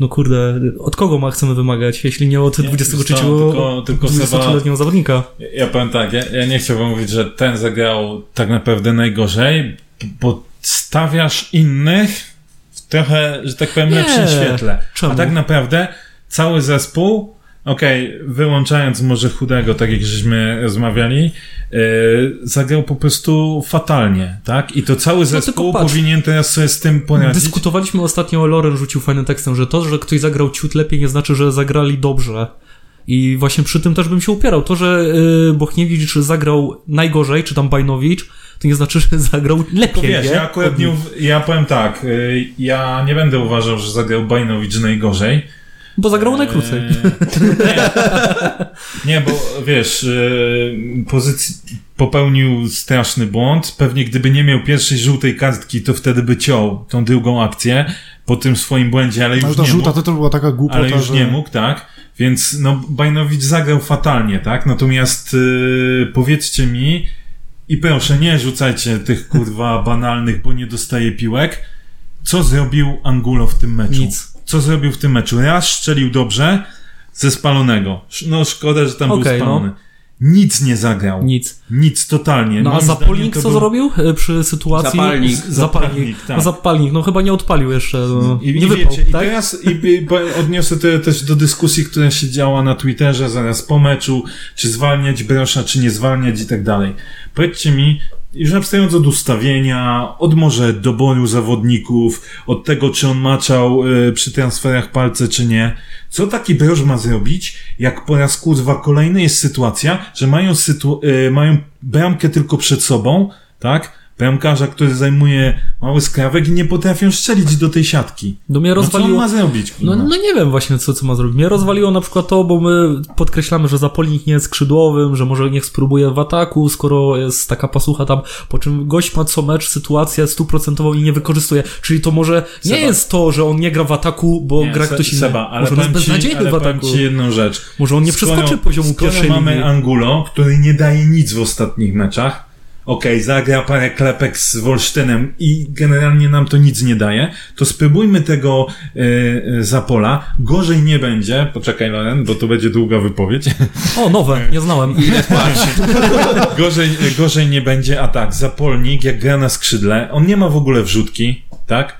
No kurde, od kogo ma chcemy wymagać, jeśli nie od Nie, 23 wiesz co, tylko- tylko 20-letniego zawodnika? Ja powiem tak, ja, ja nie chciałbym mówić, że ten zagrał tak naprawdę najgorzej, bo stawiasz innych w trochę, że tak powiem, Nie. lepszym świetle. Czemu? A tak naprawdę cały zespół, okej, wyłączając może chudego, tak jak żeśmy rozmawiali, yy, zagrał po prostu fatalnie, tak? I to cały zespół No tylko patrz. powinien teraz sobie z tym poradzić. Dyskutowaliśmy ostatnio, Loren rzucił fajnym tekstem, że to, że ktoś zagrał ciut lepiej nie znaczy, że zagrali dobrze. I właśnie przy tym też bym się upierał. To, że y, Bochniewicz zagrał najgorzej, czy tam Bajnowicz, to nie znaczy, że zagrał lepiej, wiesz, nie? ja akurat nie, ja powiem tak, yy, ja nie będę uważał, że zagrał Bajnowicz najgorzej. Bo zagrał najkrócej. Eee, nie, nie, bo wiesz, e, pozycji, popełnił straszny błąd. Pewnie gdyby nie miał pierwszej żółtej kartki, to wtedy by ciął tą drugą akcję po tym swoim błędzie, ale już Ale ta nie żółta mógł. to też była taka głupota, Ale już że... nie mógł, tak? Więc no, Bajnowicz zagrał fatalnie, tak? Natomiast e, powiedzcie mi i proszę, nie rzucajcie tych kurwa banalnych, bo nie dostaje piłek. Co zrobił Angulo w tym meczu? Nic. Co zrobił w tym meczu? Raz strzelił dobrze ze spalonego. No szkoda, że tam był Okej, no. spalony. Nic nie zagrał. Nic. Nic totalnie. No a Moim to co był- zrobił y, przy sytuacji? Zapalnik. Zapalnik. Zapalnik, tak. No zapalnik, no chyba nie odpalił jeszcze. No. I, nie i wypał, wiecie, i tak? teraz i, i, bo odniosę to też do dyskusji, która się działa na Twitterze zaraz po meczu, czy zwalniać Brosza, czy nie zwalniać i tak dalej. Powiedzcie mi, już abstrahując od ustawienia, od może doboru zawodników, od tego, czy on maczał y, przy transferach palce, czy nie, co taki Broż ma zrobić, jak po raz kurwa kolejny jest sytuacja, że mają, sytu- y, mają bramkę tylko przed sobą, tak? Bramkarza, który zajmuje mały skrawek i nie potrafią strzelić do tej siatki. No mnie No co on rozwaliło... ma zrobić? No, no nie wiem właśnie, co, co ma zrobić. Mnie rozwaliło na przykład to, bo my podkreślamy, że Zapolnik nie jest skrzydłowym, że może niech spróbuje w ataku, skoro jest taka pasucha tam, po czym gość ma co mecz sytuację stuprocentową i nie wykorzystuje. Czyli to może nie Seba. jest to, że on nie gra w ataku, bo Nie, gra Se- ktoś inny. Seba, ale może on jest ci, beznadziejny w ataku. ci jedną rzecz. Może on nie przeskoczy poziomu skoro pierwszej mamy ligi. Angulo, który nie daje nic w ostatnich meczach, okej, zagra parę klepek z Wolsztynem i generalnie nam to nic nie daje, to spróbujmy tego e, Zapola. Gorzej nie będzie, poczekaj Loren, bo to będzie długa wypowiedź. O, nowe, nie znałem. gorzej, gorzej nie będzie, a tak, Zapolnik, jak gra na skrzydle, on nie ma w ogóle wrzutki, tak?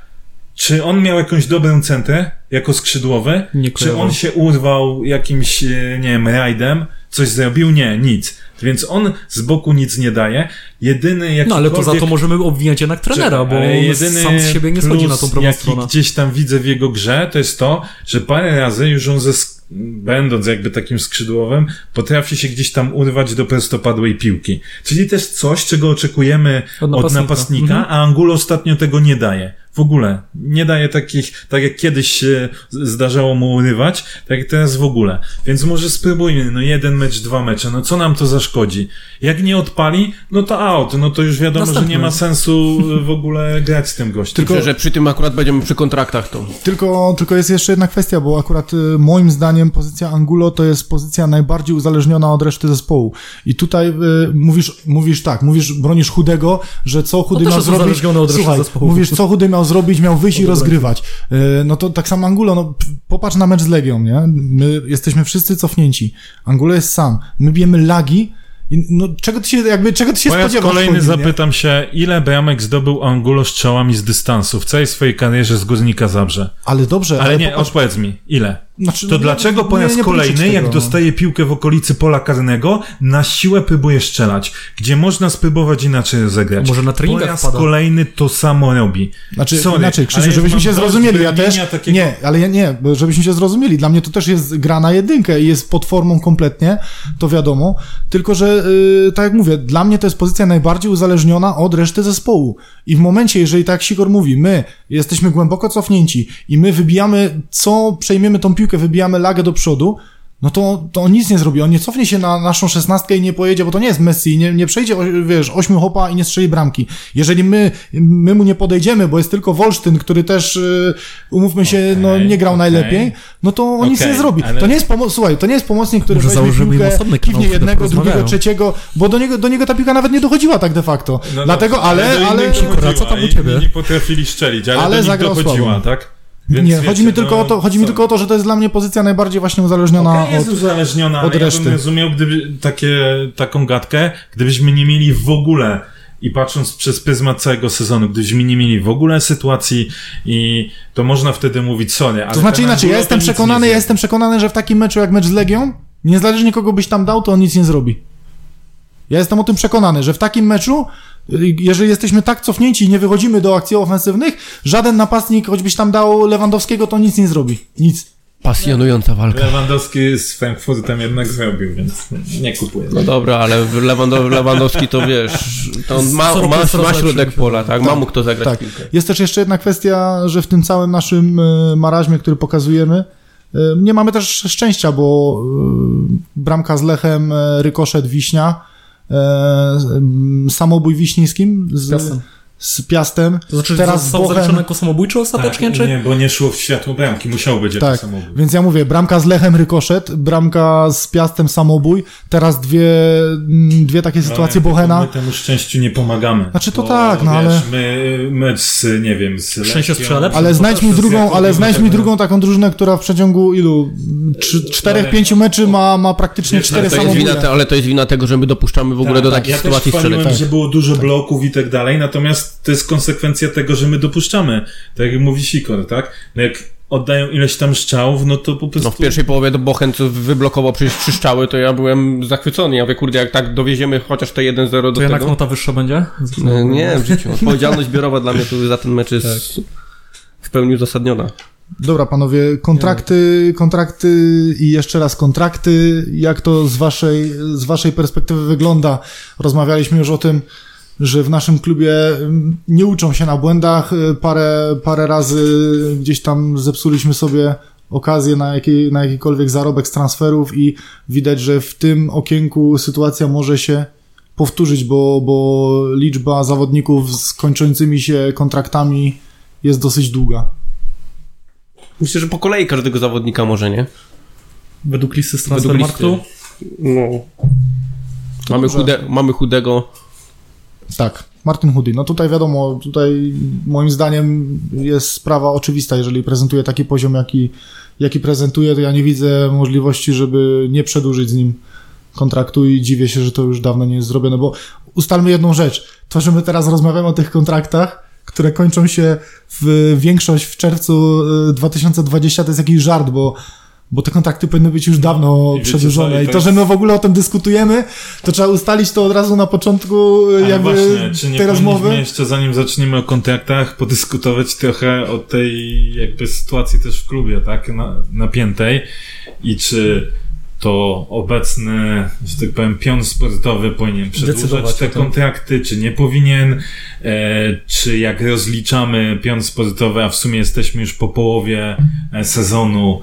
Czy on miał jakąś dobrą centrę jako skrzydłowy? Nie Czy on się urwał jakimś, e, nie wiem, rajdem? Coś zrobił? Nie, nic. Więc on z boku nic nie daje. Jedyny jakikolwiek... No ale to za to możemy obwiniać jednak trenera, bo on sam z siebie nie schodzi na tą prawą jaki stronę. gdzieś tam widzę w jego grze, to jest to, że parę razy już on ze, będąc jakby takim skrzydłowym, potrafi się gdzieś tam urwać do prostopadłej piłki. Czyli też coś, czego oczekujemy Od od napastnika. napastnika, Mhm. a Angulo ostatnio tego nie daje. W ogóle. Nie daje takich, tak jak kiedyś się zdarzało mu urywać, tak jak teraz w ogóle. Więc może spróbujmy, no jeden mecz, dwa mecze, no co nam to zaszkodzi? Jak nie odpali, no to out, no to już wiadomo, Następny. że nie ma sensu w ogóle grać z tym gościem. Tylko, że, że przy tym akurat będziemy przy kontraktach to. Tylko, tylko jest jeszcze jedna kwestia, bo akurat y, moim zdaniem pozycja Angulo to jest pozycja najbardziej uzależniona od reszty zespołu. I tutaj y, mówisz, mówisz tak, mówisz, bronisz Chudego, że co Chudy miał jest zrobić. od reszty Słuchaj, zespołu. mówisz, co Chudy miał zrobić, miał wyjść i rozgrywać. Y, no to tak samo Angulo, no popatrz na mecz z Legią, nie? My jesteśmy wszyscy cofnięci. Angulo jest sam. My bijemy lagi. I, no czego ty się, jakby, czego ty się Po raz spodziewasz? kolejny po nim, nie? zapytam się, ile bramek zdobył Angulo strzałami z dystansu w całej swojej karierze z Górnika Zabrze? Ale dobrze, Ale nie, popatrz, odpowiedz mi, ile? Znaczy, To dlaczego po raz kolejny, jak no. dostaje piłkę w okolicy pola karnego, na siłę próbuje strzelać, gdzie można spróbować inaczej rozegrać? Może na treningach Po raz wpada. kolejny to samo robi. Znaczy, Sorry, inaczej, Krzysiu, żebyśmy się zrozumieli, ja też, takiego- nie, ale ja nie, żebyśmy się zrozumieli, dla mnie to też jest gra na jedynkę i jest pod formą kompletnie, to wiadomo, tylko, że, yy, tak jak mówię, dla mnie to jest pozycja najbardziej uzależniona od reszty zespołu i w momencie, jeżeli tak Sigor mówi, my jesteśmy głęboko cofnięci i my wybijamy, co przejmiemy tą piłkę, wybijamy lagę do przodu, no to, to on nic nie zrobi. On nie cofnie się na naszą szesnastkę i nie pojedzie, bo to nie jest Messi, nie, nie przejdzie, wiesz, ośmiu hopa i nie strzeli bramki. Jeżeli my, my mu nie podejdziemy, bo jest tylko Wolsztyn, który też, y, umówmy się, no Okej, nie grał okej. najlepiej, no to on nic Okej, nie zrobi. ale- To nie jest pomoc, słuchaj, to nie jest pomocnik, który Może weźmie piłkę, osobny kanał, kiwnie jednego, drugiego, trzeciego, bo do niego, do niego ta piłka nawet nie dochodziła tak de facto. No Dlatego, dobrze, ale, ale, dochodziła co tam u ciebie? Nie potrafili strzelić, ale, Ale do nich dochodziła, słabo. tak? Więc nie, wiecie, chodzi mi tylko no, o to, chodzi mi co? tylko o to, że to jest dla mnie pozycja najbardziej właśnie uzależniona Okej, jest od, uzależniona, od reszty. ja bym rozumiał gdyby takie, taką gadkę, gdybyśmy nie mieli w ogóle i patrząc przez pryzmat całego sezonu, gdybyśmy nie mieli w ogóle sytuacji i to można wtedy mówić sorry, ale To znaczy inaczej, ja jestem przekonany, ja jestem przekonany, że w takim meczu jak mecz z Legią, niezależnie kogo byś tam dał, to on nic nie zrobi. Ja jestem o tym przekonany, że w takim meczu, jeżeli jesteśmy tak cofnięci i nie wychodzimy do akcji ofensywnych, żaden napastnik, choćbyś tam dał Lewandowskiego, to nic nie zrobi. Nic. Pasjonująca walka. Lewandowski z Frankfurtem jednak zrobił, więc nie kupuję. No dobra, ale Lewandow, Lewandowski to wiesz, to on ma, ma, ma środek pola, tak? Ma mu kto zagrać Tak. piłkę. Jest też jeszcze jedna kwestia, że w tym całym naszym y, maraźmie, który pokazujemy, y, nie mamy też szczęścia, bo y, bramka z Lechem, rykoszet Wiśnia, y, samobój Wiśnińskim z, Piastem. Z Piastem, To znaczy, teraz został Bochem. zaliczony jako samobójczy ostatecznie, tak, czy? Nie, bo nie szło w światło bramki, musiał być Tak, jako samobój. więc ja mówię, bramka z Lechem rykoszet, bramka z Piastem samobój, teraz dwie, mm, dwie takie sytuacje No, Bochena. My temu szczęściu nie pomagamy. Znaczy to Bo, tak, no, wiesz, ale- My mecz z, nie wiem, z Szczęście lepsze. Ale znajdź też mi drugą, ale znajdź mi drugą taką drużynę, która w przeciągu ilu? Trzy, czterech, pięciu meczy ma, ma praktycznie cztery jest samobóje. wina, te- ale to jest wina tego, że my dopuszczamy w ogóle Tak, do tak. takich ja sytuacji też chwaliłem, strzelec. że było dużo bloków i tak dalej, natomiast to jest konsekwencja tego, że my dopuszczamy. Tak jak mówi Sikor, tak? No jak oddają ileś tam strzałów, no to po prostu... No w pierwszej połowie do Bochen, co wyblokował przecież trzy strzały, to ja byłem zachwycony. Ja mówię, kurde, jak tak dowieziemy chociaż te 1-0 do To jednak nota wyższa będzie? No, nie, w życiu. Odpowiedzialność zbiorowa dla mnie tu za ten mecz jest Tak. w pełni uzasadniona. Dobra, panowie, kontrakty, kontrakty i jeszcze raz kontrakty. Jak to z waszej, z waszej perspektywy wygląda? Rozmawialiśmy już o tym, że w naszym klubie mm, nie uczą się na błędach. Y, Parę, parę razy gdzieś tam zepsuliśmy sobie okazję na, jakiej, na jakikolwiek zarobek z transferów i widać, że w tym okienku sytuacja może się powtórzyć, bo, bo liczba zawodników z kończącymi się kontraktami jest dosyć długa. Myślę, że po kolei każdego zawodnika może, nie? Według listy z Transfermarktu? No. Mamy, chude, mamy chudego. Tak, Martin Hudy. No tutaj wiadomo, tutaj moim zdaniem jest sprawa oczywista, jeżeli prezentuje taki poziom, jaki, jaki prezentuje, to ja nie widzę możliwości, żeby nie przedłużyć z nim kontraktu i dziwię się, że to już dawno nie jest zrobione, bo ustalmy jedną rzecz. To, że my teraz rozmawiamy o tych kontraktach, które kończą się w większość w czerwcu y, 2020, to jest jakiś żart, bo bo te kontrakty powinny być już dawno I przedłużone. co, i I to że my w ogóle o tym dyskutujemy, to trzeba ustalić to od razu na początku Ale jakby właśnie, czy nie tej powinniśmy rozmowy. jeszcze zanim zaczniemy o kontraktach, podyskutować trochę o tej jakby sytuacji też w klubie, tak, na, napiętej i czy to obecny, że tak powiem, pion sportowy powinien przedłużać te kontrakty, czy nie powinien, e, czy jak rozliczamy pion sportowy, a w sumie jesteśmy już po połowie e, sezonu,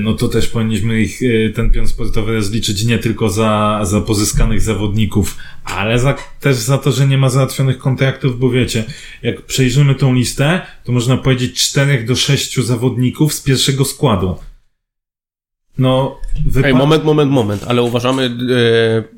no to też powinniśmy ich, e, ten pion sportowy rozliczyć nie tylko za, za pozyskanych zawodników, ale za, też za to, że nie ma załatwionych kontraktów, bo wiecie, jak przejrzymy tą listę, to można powiedzieć 4 do 6 zawodników z pierwszego składu. No, wypa- Ej, moment, moment, moment, ale uważamy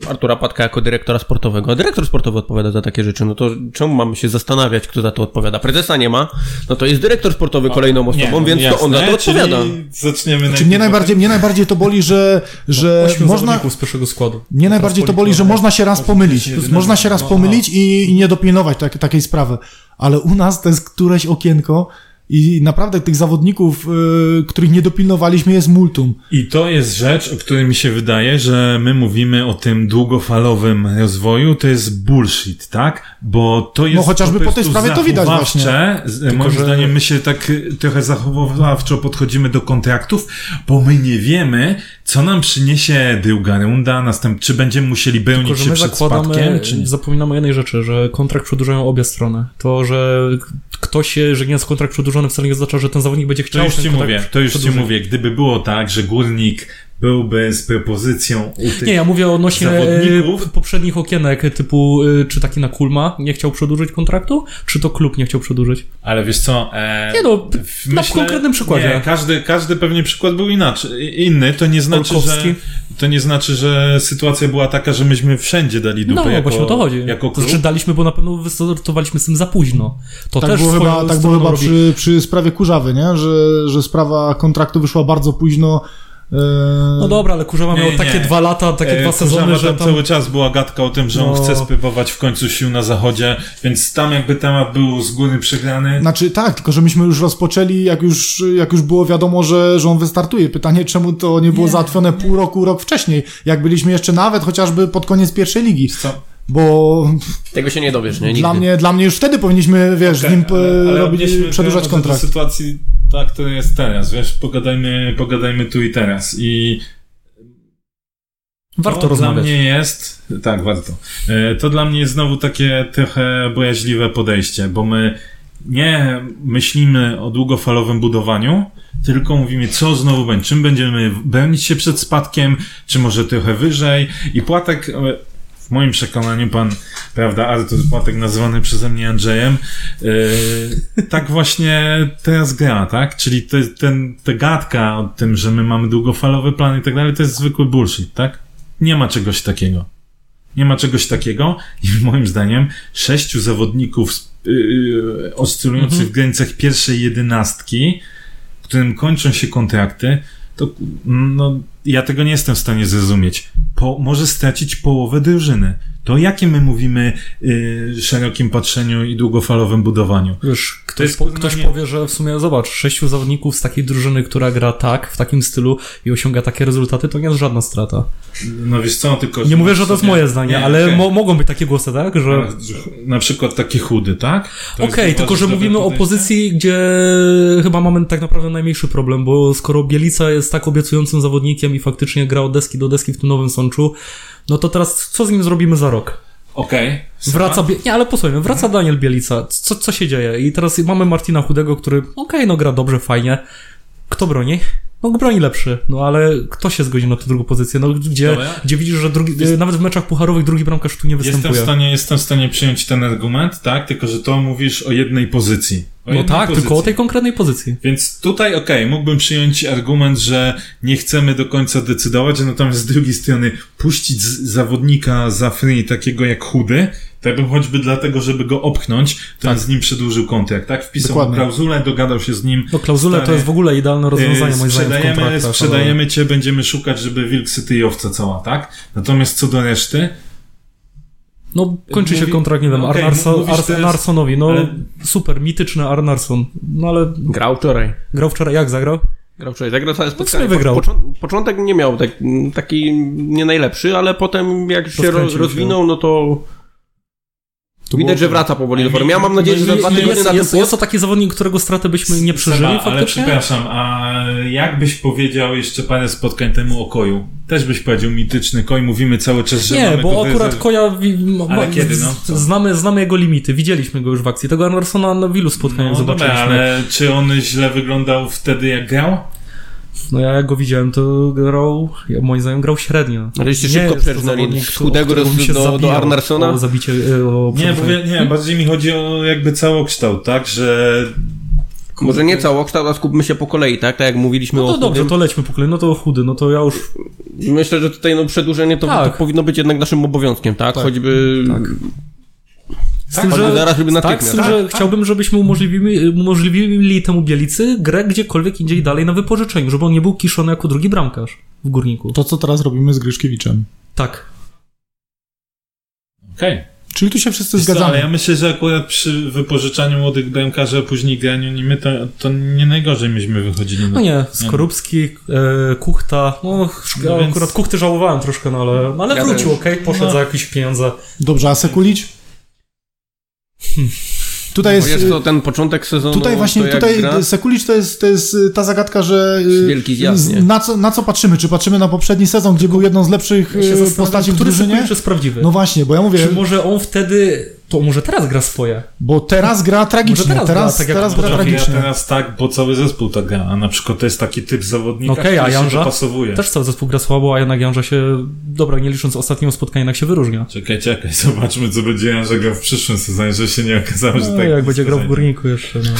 e, Artura Patka jako dyrektora sportowego. A dyrektor sportowy odpowiada za takie rzeczy, no to czemu mamy się zastanawiać, kto za to odpowiada? Prezesa nie ma, no to jest dyrektor sportowy kolejną osobą, Nie, więc to on za to jasne, odpowiada. Zaczniemy Czy mnie najbardziej, mnie najbardziej to boli, że, że Ośmiu można... z pierwszego składu. Mnie najbardziej to boli, że można się raz pomylić. Można się raz pomylić i, i nie dopilnować tak, takiej sprawy. Ale u nas to jest któreś okienko i naprawdę tych zawodników, y, których nie dopilnowaliśmy jest multum. I to jest rzecz, o której mi się wydaje, że my mówimy o tym długofalowym rozwoju, to jest bullshit, tak? Bo to jest No, chociażby po tej prostu sprawie to widać właśnie. Z- Moim że- zdaniem my się tak y, trochę zachowawczo podchodzimy do kontraktów, bo my nie wiemy, co nam przyniesie druga runda, następ, czy będziemy musieli bronić Tylko, że się przed spadkiem, czy nie. zapominamy o jednej rzeczy, że kontrakt przedłużają obie strony. To, że k- ktoś się, że nie jest kontrakt przedłużony wcale nie oznacza, że ten zawodnik będzie To chciał już ten ci mówię, to już ci mówię, gdyby było tak, że górnik byłby z propozycją u tych Nie, ja mówię odnośnie zawodników. e, poprzednich okienek, typu e, czy taki na Kulma nie chciał przedłużyć kontraktu, czy to klub nie chciał przedłużyć. Ale wiesz co? E, Nie no, w- na konkretnym przykładzie. Nie, każdy, każdy pewnie przykład był inaczej, inny. To nie znaczy, Olkowski. że to nie znaczy, że sytuacja była taka, że myśmy wszędzie dali dupę No, jako, właśnie o to chodzi. jako To klub. znaczy daliśmy, bo na pewno wystartowaliśmy z tym za późno. To Tak też było chyba, tak było chyba przy, przy sprawie Kurzawy, nie? Że, że sprawa kontraktu wyszła bardzo późno. E, No dobra, ale Kurzawa Nie, miał nie, takie nie. dwa lata, takie E, dwa Kurzawa sezony, że tam tam... cały czas była gadka o tym, że on No. chce spróbować w końcu sił na zachodzie, więc tam jakby temat był z góry przegrany. Znaczy tak, tylko że myśmy już rozpoczęli, jak już, jak już było wiadomo, że, że on wystartuje. Pytanie, czemu to nie było załatwione pół roku, rok wcześniej, jak byliśmy jeszcze nawet chociażby pod koniec pierwszej ligi. Co? Bo Tego się nie dowiesz, nie? Nigdy. dla mnie, dla mnie już wtedy powinniśmy, wiesz, z nim e, robić, odnieśmy przedłużać kontrakt. do sytuacji tak, która jest teraz, wiesz, pogadajmy, pogadajmy tu i teraz i Warto to rozmawiać. Dla mnie jest, tak, warto. E, To dla mnie jest znowu takie trochę bojaźliwe podejście, bo my nie myślimy o długofalowym budowaniu, tylko mówimy, co znowu będzie, czym będziemy bronić się przed spadkiem, czy może trochę wyżej. I Płatek, e, w moim przekonaniu, pan, prawda, Artur Płatek, nazywany przeze mnie Andrzejem, e, tak właśnie teraz gra, tak? Czyli to, ten, ta gadka o tym, że my mamy długofalowy plan i tak dalej, to jest zwykły bullshit, tak? Nie ma czegoś takiego. Nie ma czegoś takiego i moim zdaniem sześciu zawodników yy, oscylujących w granicach pierwszej jedenastki, którym kończą się kontrakty, to no, ja tego nie jestem w stanie zrozumieć. Po, może stracić połowę drużyny. To jakie my mówimy yy, szerokim patrzeniu i długofalowym budowaniu? Wiesz, ktoś, ktoś powie, że w sumie, zobacz, sześciu zawodników z takiej drużyny, która gra tak, w takim stylu i osiąga takie rezultaty, to nie jest żadna strata. No wiesz co, tylko... Nie mówię, że to jest nie- moje zdanie, nie, ale okej. mo mogą być takie głosy, tak? Że Na przykład taki chudy, tak? Okej, tylko że mówimy o dobre pozycji, gdzie chyba mamy tak naprawdę najmniejszy problem, bo skoro Bielica jest tak obiecującym zawodnikiem i faktycznie gra od deski do deski w tym nowym Sączu, no to teraz co z nim zrobimy za rok? Okej. Wraca, Bie- nie, ale posłuchajmy, wraca Daniel Bielica, co, co się dzieje? I teraz mamy Martina Chudego, który, okej, no gra dobrze, fajnie. Kto broni? No broni lepszy, no ale kto się zgodzi na tę drugą pozycję? No gdzie, Dobra. gdzie widzisz, że drugi, Jest- nawet w meczach pucharowych drugi bramkarz tu nie Jestem w, występuje. stanie, jestem w stanie przyjąć ten argument, tak? Tylko, że to mówisz o jednej pozycji. No tak, pozycji. tylko o tej konkretnej pozycji. Więc tutaj, okej, mógłbym przyjąć argument, że nie chcemy do końca decydować, natomiast z drugiej strony puścić zawodnika za free takiego jak chudy, tak bym choćby dlatego, żeby go opchnąć, to on z nim przedłużył kontrakt, tak? Wpisał Dokładnie. klauzulę, dogadał się z nim. No klauzule to Stary, jest w ogóle idealne rozwiązanie Yy, moim zdaniem w sprzedajemy, sprzedajemy cię, będziemy szukać, żeby wilk syty i owca cała, tak? Natomiast co do reszty, No kończy się Mówi- kontrakt, nie wiem, to jest- Arnarsonowi, no ale- super, mityczny Arnarson. No ale Grał wczoraj. grał wczoraj, jak zagrał? Grał wczoraj, zagrał całe sumie spotkanie. wygrał. Począ- początek nie miał tak, taki nie najlepszy, ale potem jak się się. rozwinął, no to To Widać, że wraca powoli do formy. Ja mam nadzieję, że za dwa Jest, tygodnie na jest, ten jest to taki zawodnik, którego stratę byśmy nie przeżyli Seba, ale przepraszam, a jak byś powiedział jeszcze parę spotkań temu o Koju? Też byś powiedział mityczny Koj, mówimy cały czas, że Nie, mamy bo akurat wyzer- Koja... Ale kiedy, no? Znamy, znamy jego limity, widzieliśmy go już w akcji. Tego Andersona na wielu spotkaniach No dobra, zobaczyliśmy. ale czy on źle wyglądał wtedy jak grał? No ja jak go widziałem, to grał, ja moim zdaniem grał średnio. Ale Nie szybko zawodnik, z chudego o do- do Arnarsona? O zabicie, e, o Nie, bo, nie, bardziej mi chodzi o jakby całokształt, tak, że Może nie całokształt, a skupmy się po kolei, tak? Tak jak mówiliśmy No o to dobrze, chudym. to lećmy po kolei. No to chudy, no to ja już... Myślę, że tutaj no, przedłużenie to, Tak. to powinno być jednak naszym obowiązkiem, tak? Choćby... Z Tak, choćby zaraz, żeby tak, z tym, że chciałbym, żebyśmy umożliwili, umożliwili temu Bielicy grę gdziekolwiek indziej dalej na wypożyczeniu, żeby on nie był kiszony jako drugi bramkarz w Górniku. To, co teraz robimy z Gryszkiewiczem. Tak. okej. Czyli tu się wszyscy Wiesz zgadzamy. Ale ja myślę, że akurat przy wypożyczaniu młodych bramkarzy, a później graniu nimi, to, to nie najgorzej myśmy wychodzili. No nie, Skorupski, e, Kuchta, no, No ja więc- akurat Kuchty żałowałem troszkę, no ale, ale Ja wrócił, okej, poszedł No. za jakieś pieniądze. Dobrze, a Tutaj Bo jest... jest to ten początek sezonu. Tutaj właśnie, tutaj gra, Sekulicz to jest, to jest y, ta zagadka, że y, Wielki zjazd, na co, na co patrzymy? Czy patrzymy na poprzedni sezon, gdzie był jedną z lepszych Ja y, postaci w który drużynie? Sekulicz jest prawdziwy. No właśnie, bo ja mówię, Czy może on wtedy, to może teraz gra swoje? bo teraz gra tragicznie, Może teraz teraz, gra teraz, tak jak gra ja tragicznie. teraz tak, bo cały zespół tak gra, a na przykład to jest taki typ zawodnika, Okej, a który się Janża? dopasowuje. Też cały zespół gra słabo, a jednak Janża się, dobra, nie licząc ostatniego spotkania, jednak się wyróżnia. Czekaj, czekaj, zobaczmy co będzie Janża grał w przyszłym sezonie, że się nie okazało, że No, tak jak będzie grał w. Górniku jeszcze, no.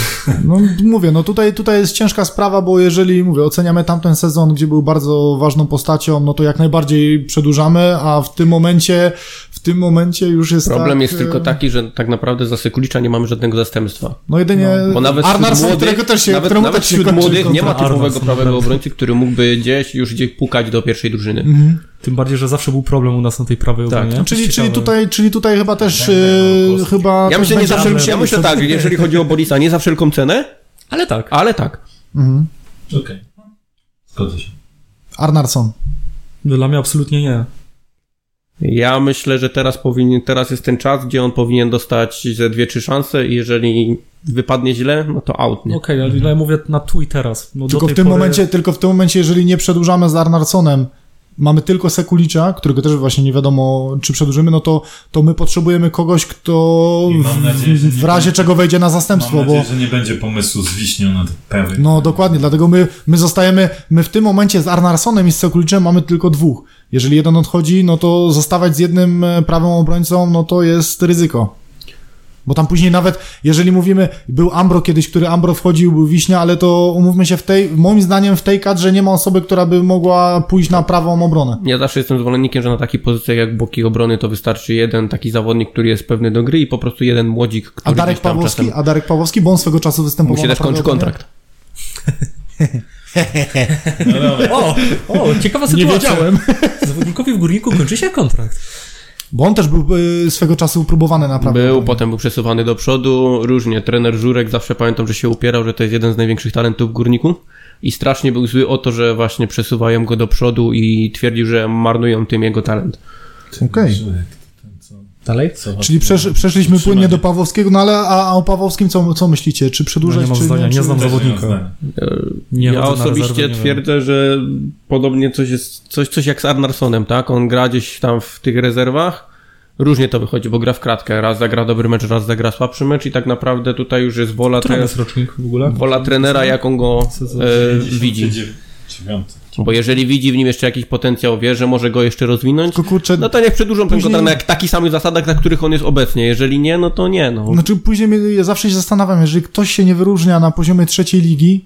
No mówię, no tutaj, tutaj jest ciężka sprawa, bo jeżeli, mówię, oceniamy tamten sezon, gdzie był bardzo ważną postacią, no to jak najbardziej przedłużamy, a w tym momencie, w tym momencie już jest Problem tak, jest tylko taki, że tak naprawdę za Sekulicza nie mamy żadnego zastępstwa. No jedynie Bo nawet młodych, którego też się, nawet, któremu nawet też się wśród młodych nie ma typowego prawego obrońcy, który mógłby gdzieś już gdzieś pukać do pierwszej drużyny. Mhm. Tym bardziej, że zawsze był problem u nas na tej prawej Tak. obronie. Czyli, Ciekawe. czyli, tutaj, czyli tutaj chyba też, e, chyba... Ja myślę, nie będzie za wszelką, Adler. ja myślę tak, jeżeli chodzi o Borisa, nie za wszelką cenę, Ale tak. ale tak. Mhm. Okej. Zgodzę się. Arnarsson. Dla mnie absolutnie nie. Ja myślę, że teraz powinien, teraz jest ten czas, gdzie on powinien dostać ze dwie, trzy szanse i jeżeli wypadnie źle, no to out, nie? Okej, ale ja mówię na tu i teraz. No, Tylko do w tym pory... momencie, tylko w tym momencie, jeżeli nie przedłużamy z Arnarssonem, mamy tylko Sekulicza, którego też właśnie nie wiadomo, czy przedłużymy, no to, to my potrzebujemy kogoś, kto w, nadzieję, w razie czego wejdzie na zastępstwo, Mam bo nadzieję, że nie będzie pomysłu z wiśnią na prawej. no dokładnie, dlatego my, my zostajemy, my w tym momencie z Arnarssonem i z Sekuliczem mamy tylko dwóch. Jeżeli jeden odchodzi, no to zostawać z jednym e, prawym obrońcą, no to jest ryzyko. Bo tam później nawet, jeżeli mówimy, był Ambro kiedyś, który Ambro wchodził, był Wiśnia, ale to umówmy się w tej, moim zdaniem w tej kadrze nie ma osoby, która by mogła pójść na prawą obronę. Ja zawsze jestem zwolennikiem, że na takich pozycjach jak boki obrony to wystarczy jeden taki zawodnik, który jest pewny do gry i po prostu jeden młodzik, który A Darek Pawłowski, czasem a Darek Pawłowski, bo on swego czasu występował mu się na też kończy prawej obronie. kontrakt. No. O, o, ciekawa Nie sytuacja. wiedziałem. Zawodnikowi w Górniku kończy się kontrakt. Bo on też był y, swego czasu próbowany na prawej Był, potem był przesuwany do przodu, różnie. Trener Żurek zawsze pamiętam, że się upierał, że to jest jeden z największych talentów w Górniku i strasznie był zły o to, że właśnie przesuwają go do przodu i twierdził, że marnują tym jego talent. Okej. Co- Dalej? co- Czyli przesz, przeszliśmy Utrzymanie. płynnie do Pawłowskiego, no ale a, a o Pawłowskim co, co myślicie? Czy przedłużać, No nie mam czy zdania, nie znam nie mam zawodnika. Nie ja osobiście rezerwę, nie wiem. twierdzę, że podobnie coś jest, coś, coś jak z Arnarsonem, tak? On gra gdzieś tam w tych rezerwach. Różnie to wychodzi, bo gra w kratkę. Raz zagra dobry mecz, raz zagra słabszy mecz i tak naprawdę tutaj już jest wola, tre... jest rocznik w ogóle? wola trenera, jak on go e, widzi. 99. Bo jeżeli widzi w nim jeszcze jakiś potencjał, wie, że może go jeszcze rozwinąć, Tylko kurczę, no to niech przedłużą ten Później- kontrakt na jak takich samych zasadach, na których on jest obecnie. Jeżeli nie, no to nie, no. Znaczy później ja zawsze się zastanawiam, jeżeli ktoś się nie wyróżnia na poziomie trzeciej ligi,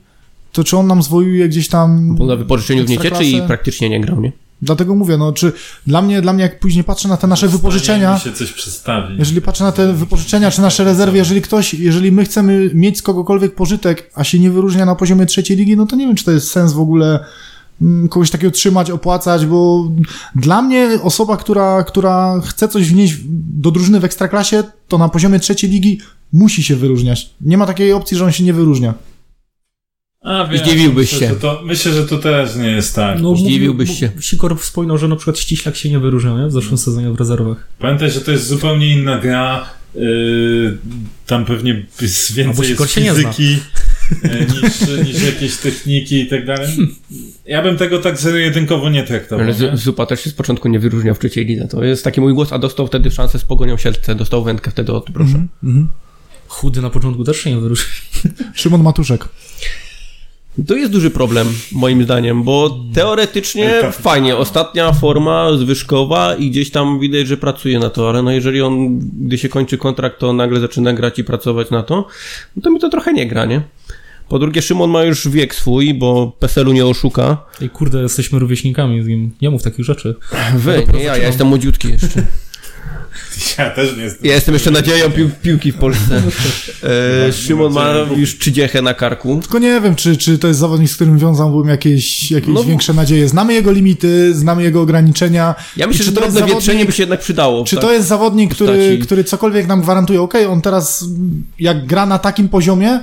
to czy on nam zwojuje gdzieś tam... Bo na wypożyczeniu w nie cieczy i praktycznie nie grał, nie? Dlatego mówię, no czy dla mnie, dla mnie jak później patrzę na te nasze wypożyczenia, mi się coś przedstawi. jeżeli patrzę na te wypożyczenia czy nasze rezerwy, jeżeli ktoś, jeżeli my chcemy mieć z kogokolwiek pożytek, a się nie wyróżnia na poziomie trzeciej ligi, no to nie wiem, czy to jest sens w ogóle kogoś takiego trzymać, opłacać, bo dla mnie osoba, która, która chce coś wnieść do drużyny w ekstraklasie, to na poziomie trzeciej ligi musi się wyróżniać. Nie ma takiej opcji, że on się nie wyróżnia. A, wiem, Zdziwiłbyś myślę, się. Że to, myślę, że to też nie jest tak. No, Zdziwiłbyś się. Sikor wspominał, że na przykład ściślak się nie wyróżniał nie? w zeszłym sezonie w rezerwach. Pamiętaj, że to jest zupełnie inna gra. Yy, tam pewnie więcej jest fizyki niż, niż jakieś techniki i tak dalej. Ja bym tego tak zero-jedynkowo nie traktował. Ale? Z- Zupa też się z początku nie wyróżniał w trzeciej lidze. To jest taki mój głos, a dostał wtedy szansę z Pogonią Sielce. Dostał wędkę wtedy od, proszę. Mhm. Chudy na początku też się nie wyróżnił. Szymon Matuszek. To jest duży problem, moim zdaniem, bo teoretycznie fajnie, ostatnia forma zwyżkowa i gdzieś tam widać, że pracuje na to, ale no jeżeli on, gdy się kończy kontrakt, to nagle zaczyna grać i pracować na to, no to mi to trochę nie gra, nie? Po drugie, Szymon ma już wiek swój, bo PESEL-u nie oszuka. Ej, kurde, jesteśmy rówieśnikami z nim. Nie mów takich rzeczy. Wy, nie ja, ja jestem młodziutki jeszcze. Ja też nie jestem. Ja jestem jeszcze nadzieją pił, piłki w Polsce. E, Szymon ma już trzydziechę na karku. Tylko nie wiem, czy, czy to jest zawodnik, z którym wiązałbym jakieś, jakieś No większe nadzieje. Znamy jego limity, znamy jego ograniczenia. Ja I myślę, czy że to jest drobne wietrzenie zawodnik- by się jednak przydało. Czy tak? to jest zawodnik, który, który cokolwiek nam gwarantuje? Okej, on teraz jak gra na takim poziomie,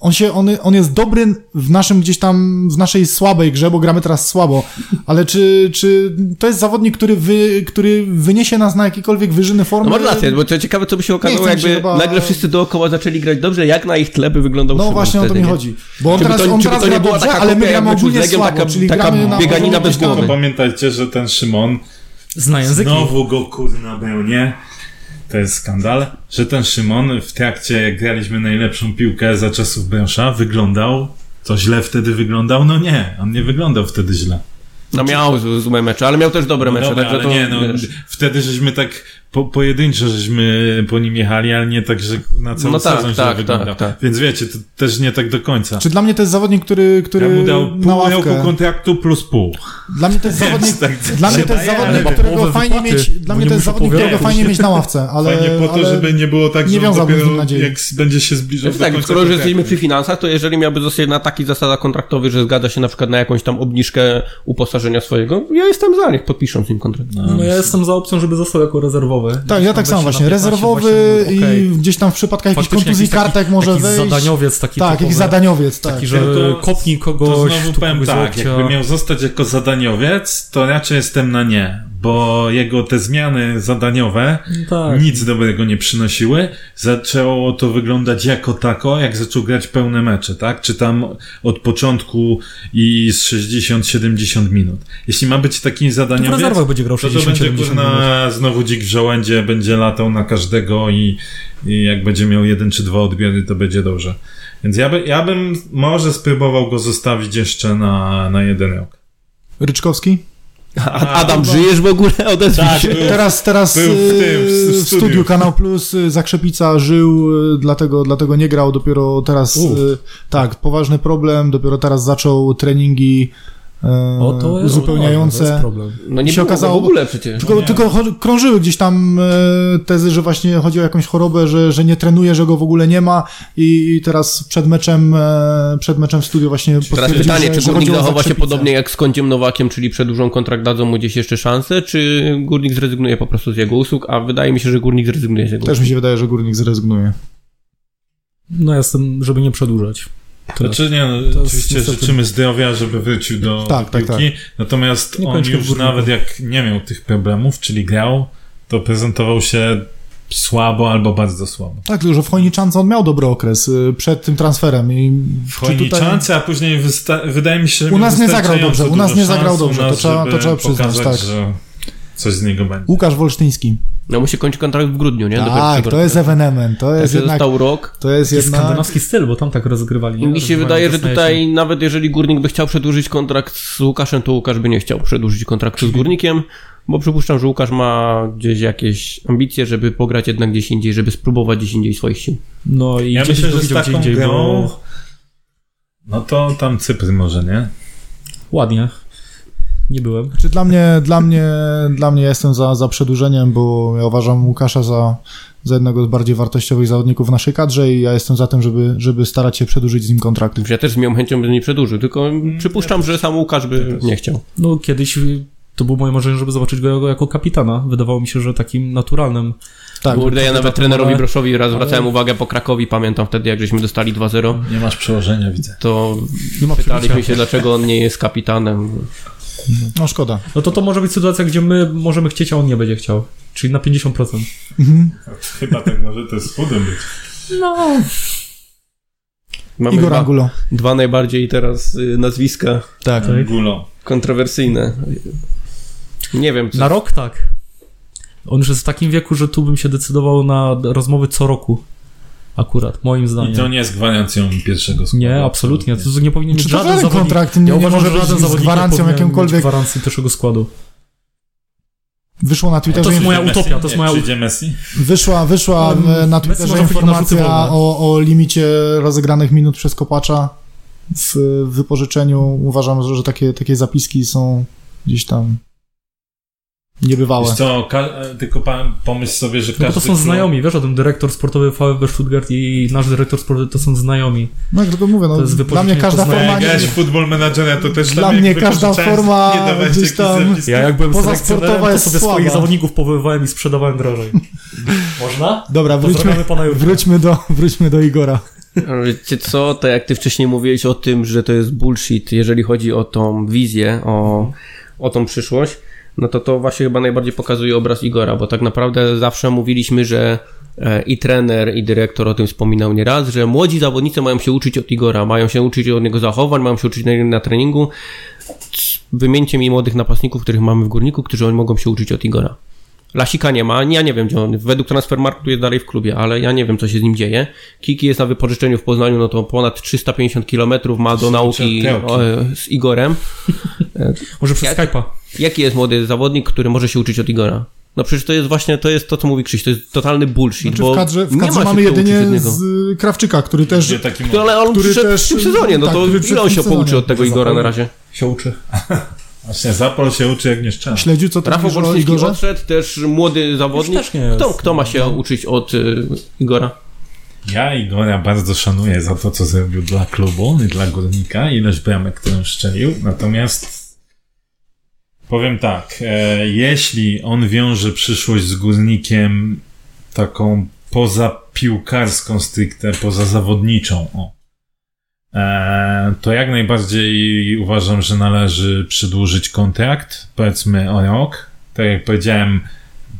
on, się, on, on jest dobry w naszym gdzieś tam, w naszej słabej grze, bo gramy teraz słabo, ale czy, czy to jest zawodnik, który, wy, który wyniesie nas na jakiekolwiek wyżyny formy? No masz rację, bo to ciekawe, co by się okazało, mi się jakby chyba- nagle wszyscy dookoła zaczęli grać dobrze, jak na ich tle by wyglądał No Szymon właśnie o to wtedy, mi nie? chodzi. Bo on Czy teraz, to- on teraz to nie gra dobrze, taka ale my gramy ogólnie słabo, taka- czyli taka gramy na bieganina poziomie bez głowy. Pamiętajcie, że ten Szymon Zna języki. Znowu go kurna bełnie. To jest skandal, że ten Szymon w trakcie, jak graliśmy najlepszą piłkę za czasów Bręsza, wyglądał. To źle wtedy wyglądał? No nie, on nie wyglądał wtedy źle. No miał złe mecze, ale miał też dobre No mecze, dobra, ale to nie, no, wiesz. wtedy żeśmy tak po, pojedynczo żeśmy po nim jechali, ale nie tak, że na cały No tak, sezon tak, wyglądał. tak, tak. Więc wiecie, to też nie tak do końca. Czy dla mnie to jest zawodnik, który, który ja mu dał na pół roku kontraktu plus pół. Dla mnie to jest zawodnik, tak, dla mnie to jest zawodnik, którego fajnie wypłaty, mieć, dla bo mnie nie to jest zawodnik, którego fajnie mieć na ławce, ale, Fajnie po to, żeby nie było tak, że dopiero nadziei. jak będzie się zbliżał Znaczy do tak, końca skoro już jesteśmy przy finansach, to jeżeli miałby zostać na takich zasadach kontraktowych, że zgadza się na przykład na jakąś tam obniżkę uposażenia swojego, ja jestem za, niech podpiszą z nim kontrakt. No ja jestem za opcją, żeby został jako rezerwowy. Tak, ja tak samo właśnie. Rezerwowy i gdzieś tam w przypadkach jakichś Faktycznie kontuzji jakiś taki- kartek może jakiś wejść. zadaniowiec taki Tak, jakiś zadaniowiec, tak. Taki, że To- kopnij To kogoś, znowu tu powiem tak, jakby miał zostać jako zadaniowiec, to raczej jestem na nie, bo jego te zmiany zadaniowe Tak. nic dobrego nie przynosiły. Zaczęło to wyglądać jako tako, jak zaczął grać pełne mecze, tak? Czy tam od początku i z 60-70 minut. Jeśli ma być taki To w zadaniowiec, rezerwach będzie grał to to będzie 60-70 minut. kurna znowu dzik w żołędzie, będzie latał na każdego i, i jak będzie miał jeden czy dwa odbiory, to będzie dobrze. Więc ja, by, ja bym może spróbował go zostawić jeszcze na, na jeden rok. Ryczkowski? A, Adam, żyjesz w ogóle? Odezwij Tak, się. był- Teraz, teraz był w y, tym, w- w w studiu. Kanał Plus y, Zakrzepica żył, y, dlatego, dlatego nie grał, dopiero teraz, Uf. y, tak, poważny problem, dopiero teraz zaczął treningi y, O, to jest, to jest uzupełniające. problem. No nie się było okazało- w ogóle przecież. Tylko, Nie. tylko krążyły gdzieś tam e, tezy, że właśnie chodzi o jakąś chorobę, że, że nie trenuje, że go w ogóle nie ma i, teraz przed meczem, e, przed meczem w studiu właśnie Teraz pytanie, że, czy że Górnik zachowa się podobnie jak z Kąciem Nowakiem, czyli przedłużą kontrakt, dadzą mu gdzieś jeszcze szansę, czy Górnik zrezygnuje po prostu z jego usług, a wydaje mi się, że Górnik zrezygnuje z jego Też mi się wydaje, że Górnik zrezygnuje. No ja jestem, żeby nie przedłużać. Znaczy nie, no, To oczywiście życzymy zdrowia, żeby wrócił do, Tak, tak, piłki, natomiast Nie on już nawet jak nie miał tych problemów, czyli grał, to prezentował się słabo albo bardzo słabo. Tak, tylko że w Chojniczance on miał dobry okres y, przed tym transferem i W czy tutaj- Chojniczance, a później wysta- wydaje mi się, że U nas nie zagrał dobrze, u nas nie zagrał szans dobrze, nas, to trzeba- to trzeba przyznać, tak. że coś z niego będzie. Łukasz Wolsztyński. No mu się kończy kontrakt w grudniu, nie? Tak, to jest ewenement, to jest Także jednak, rok. to jest jednak, skandynawski styl, bo tam tak rozgrywali. I nie? mi się Rozgrywali wydaje, że tutaj nawet jeżeli Górnik by chciał przedłużyć kontrakt z Łukaszem, to Łukasz by nie chciał przedłużyć kontraktu z Górnikiem, bo przypuszczam, że Łukasz ma gdzieś jakieś ambicje, żeby pograć jednak gdzieś indziej, żeby spróbować gdzieś indziej swoich sił. No i Ja myślę, że z taką indziej, grą, bo no to tam Cypr może, nie? ładnie. Nie byłem. Czy dla mnie, dla mnie, dla mnie jestem za, za przedłużeniem, bo ja uważam Łukasza za, za jednego z bardziej wartościowych zawodników w naszej kadrze i ja jestem za tym, żeby, żeby starać się przedłużyć z nim kontrakt. Ja też z miłą chęcią bym nie przedłużył, tylko przypuszczam, że sam Łukasz by nie chciał. No kiedyś to było moje marzenie, żeby zobaczyć go jako kapitana. Wydawało mi się, że takim naturalnym. Tak, Kurde, ja nawet trenerowi ale- Broszowi raz ale- zwracałem uwagę po Krakowi, pamiętam wtedy, jak żeśmy dostali 2-0, Nie masz przełożenia, widzę. to Nie ma pytaliśmy się, dlaczego on nie jest kapitanem. No szkoda. No to to może być sytuacja, gdzie my możemy chcieć, a on nie będzie chciał. Czyli na 50%. Chyba tak może to z chudym być. No. Mamy Igor dwa, Angulo. dwa najbardziej teraz y, nazwiska Tak. Tak. Gulo. kontrowersyjne. Nie wiem, co... Na rok tak. On już jest w takim wieku, że tu bym się decydował na rozmowy co roku. Akurat, moim I zdaniem. to nie jest gwarancją pierwszego składu. Nie, absolutnie. To nie powinien Czy mieć to żaden kontrakt nie, ja nie uważam, może że być z gwarancją jakąkolwiek. gwarancji pierwszego składu. Wyszło na Twitterze, To jest moja Messi? utopia, to jest moja Przyjdzie Messi? wyszła, wyszła Um, e, na Twitterze informacja o, o limicie rozegranych minut przez kopacza w wypożyczeniu. Uważam, że, że takie, takie zapiski są gdzieś tam niebywałe. Wiesz co, ka- tylko pomyśl sobie, że No każdy to są znajomi, wiesz o tym, dyrektor sportowy VfB Stuttgart i nasz dyrektor sportowy to są znajomi. No jak tylko mówię, no, To jest dla mnie każda forma... Jak grałeś futbol menadżera, to też Dla mnie każda forma gdzieś tam-. Ja jak byłem Poza sportowa to jest sobie słaba. swoich zawodników powoływałem i sprzedawałem drożej. Można? Dobra, wróćmy, wróćmy, do, wróćmy do Igora. Wiecie co, to jak ty wcześniej mówiłeś o tym, że to jest bullshit, jeżeli chodzi o tą wizję, o, o tą przyszłość, no to to właśnie chyba najbardziej pokazuje obraz Igora, bo tak naprawdę zawsze mówiliśmy, że e, i trener, i dyrektor o tym wspominał nieraz, że młodzi zawodnicy mają się uczyć od Igora, mają się uczyć od niego zachowań, mają się uczyć na, na treningu. Wymieńcie mi młodych napastników, których mamy w Górniku, którzy oni mogą się uczyć od Igora. Lasika nie ma, ja nie wiem gdzie on, według Transfermarktu jest dalej w klubie, ale ja nie wiem co się z nim dzieje. Kiki jest na wypożyczeniu w Poznaniu, no to ponad 350 km ma do nauki o, e, z Igorem. Może przez Jak- Skype'a. Jaki jest młody zawodnik, który może się uczyć od Igora? No przecież to jest właśnie, to jest to, co mówi Krzyś, to jest totalny bullshit, Znaczy bo w kadrze, w nie kadrze ma się mamy jedynie z y, Krawczyka, który też... Taki Który, ale on który przyszedł też- w tym sezonie, no tak, to ile on się pouczy od tego Igora na razie? Się uczy. Właśnie Zapol się uczy jak nie szczena. Śledził, co ty Rafał mówisz o Wolczyński Igorze? odszedł, też młody zawodnik. też nie jest. Kto, kto ma się uczyć od y, Igora? Ja Igora bardzo szanuję za to, co zrobił dla klubu i dla Górnika, ilość bramek, którą szczelił, natomiast powiem tak, e, jeśli on wiąże przyszłość z Górnikiem taką poza piłkarską stricte, poza zawodniczą, o, to jak najbardziej uważam, że należy przedłużyć kontrakt, powiedzmy o rok. Tak jak powiedziałem,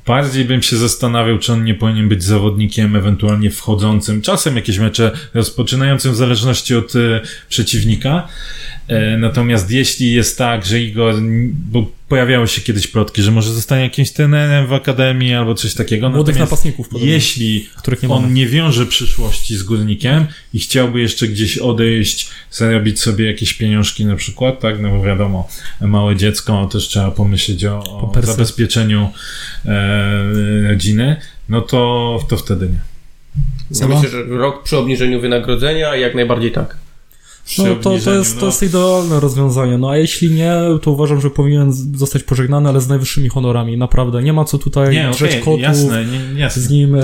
Bardziej bym się zastanawiał, czy on nie powinien być zawodnikiem ewentualnie wchodzącym, czasem jakieś mecze rozpoczynającym w zależności od e, przeciwnika. E, natomiast jeśli jest tak, że Igor, bo pojawiały się kiedyś plotki, że może zostanie jakimś trenerem w akademii albo coś takiego. Młodych natomiast napastników. podobnie, jeśli których nie on mamy. nie wiąże przyszłości z górnikiem i chciałby jeszcze gdzieś odejść, zarobić sobie jakieś pieniążki na przykład, tak, no bo wiadomo, małe dziecko, też trzeba pomyśleć o, o Pampersy. zabezpieczeniu e, rodziny, no to, to wtedy nie. Ja myślę, że rok przy obniżeniu wynagrodzenia jak najbardziej tak. No to, to, jest, to no, jest idealne rozwiązanie. No a jeśli nie, to uważam, że powinien zostać pożegnany, ale z najwyższymi honorami. Naprawdę. Nie ma co tutaj Nie, drzeć okej, kotów. jasne, nie, jasne. z nim e,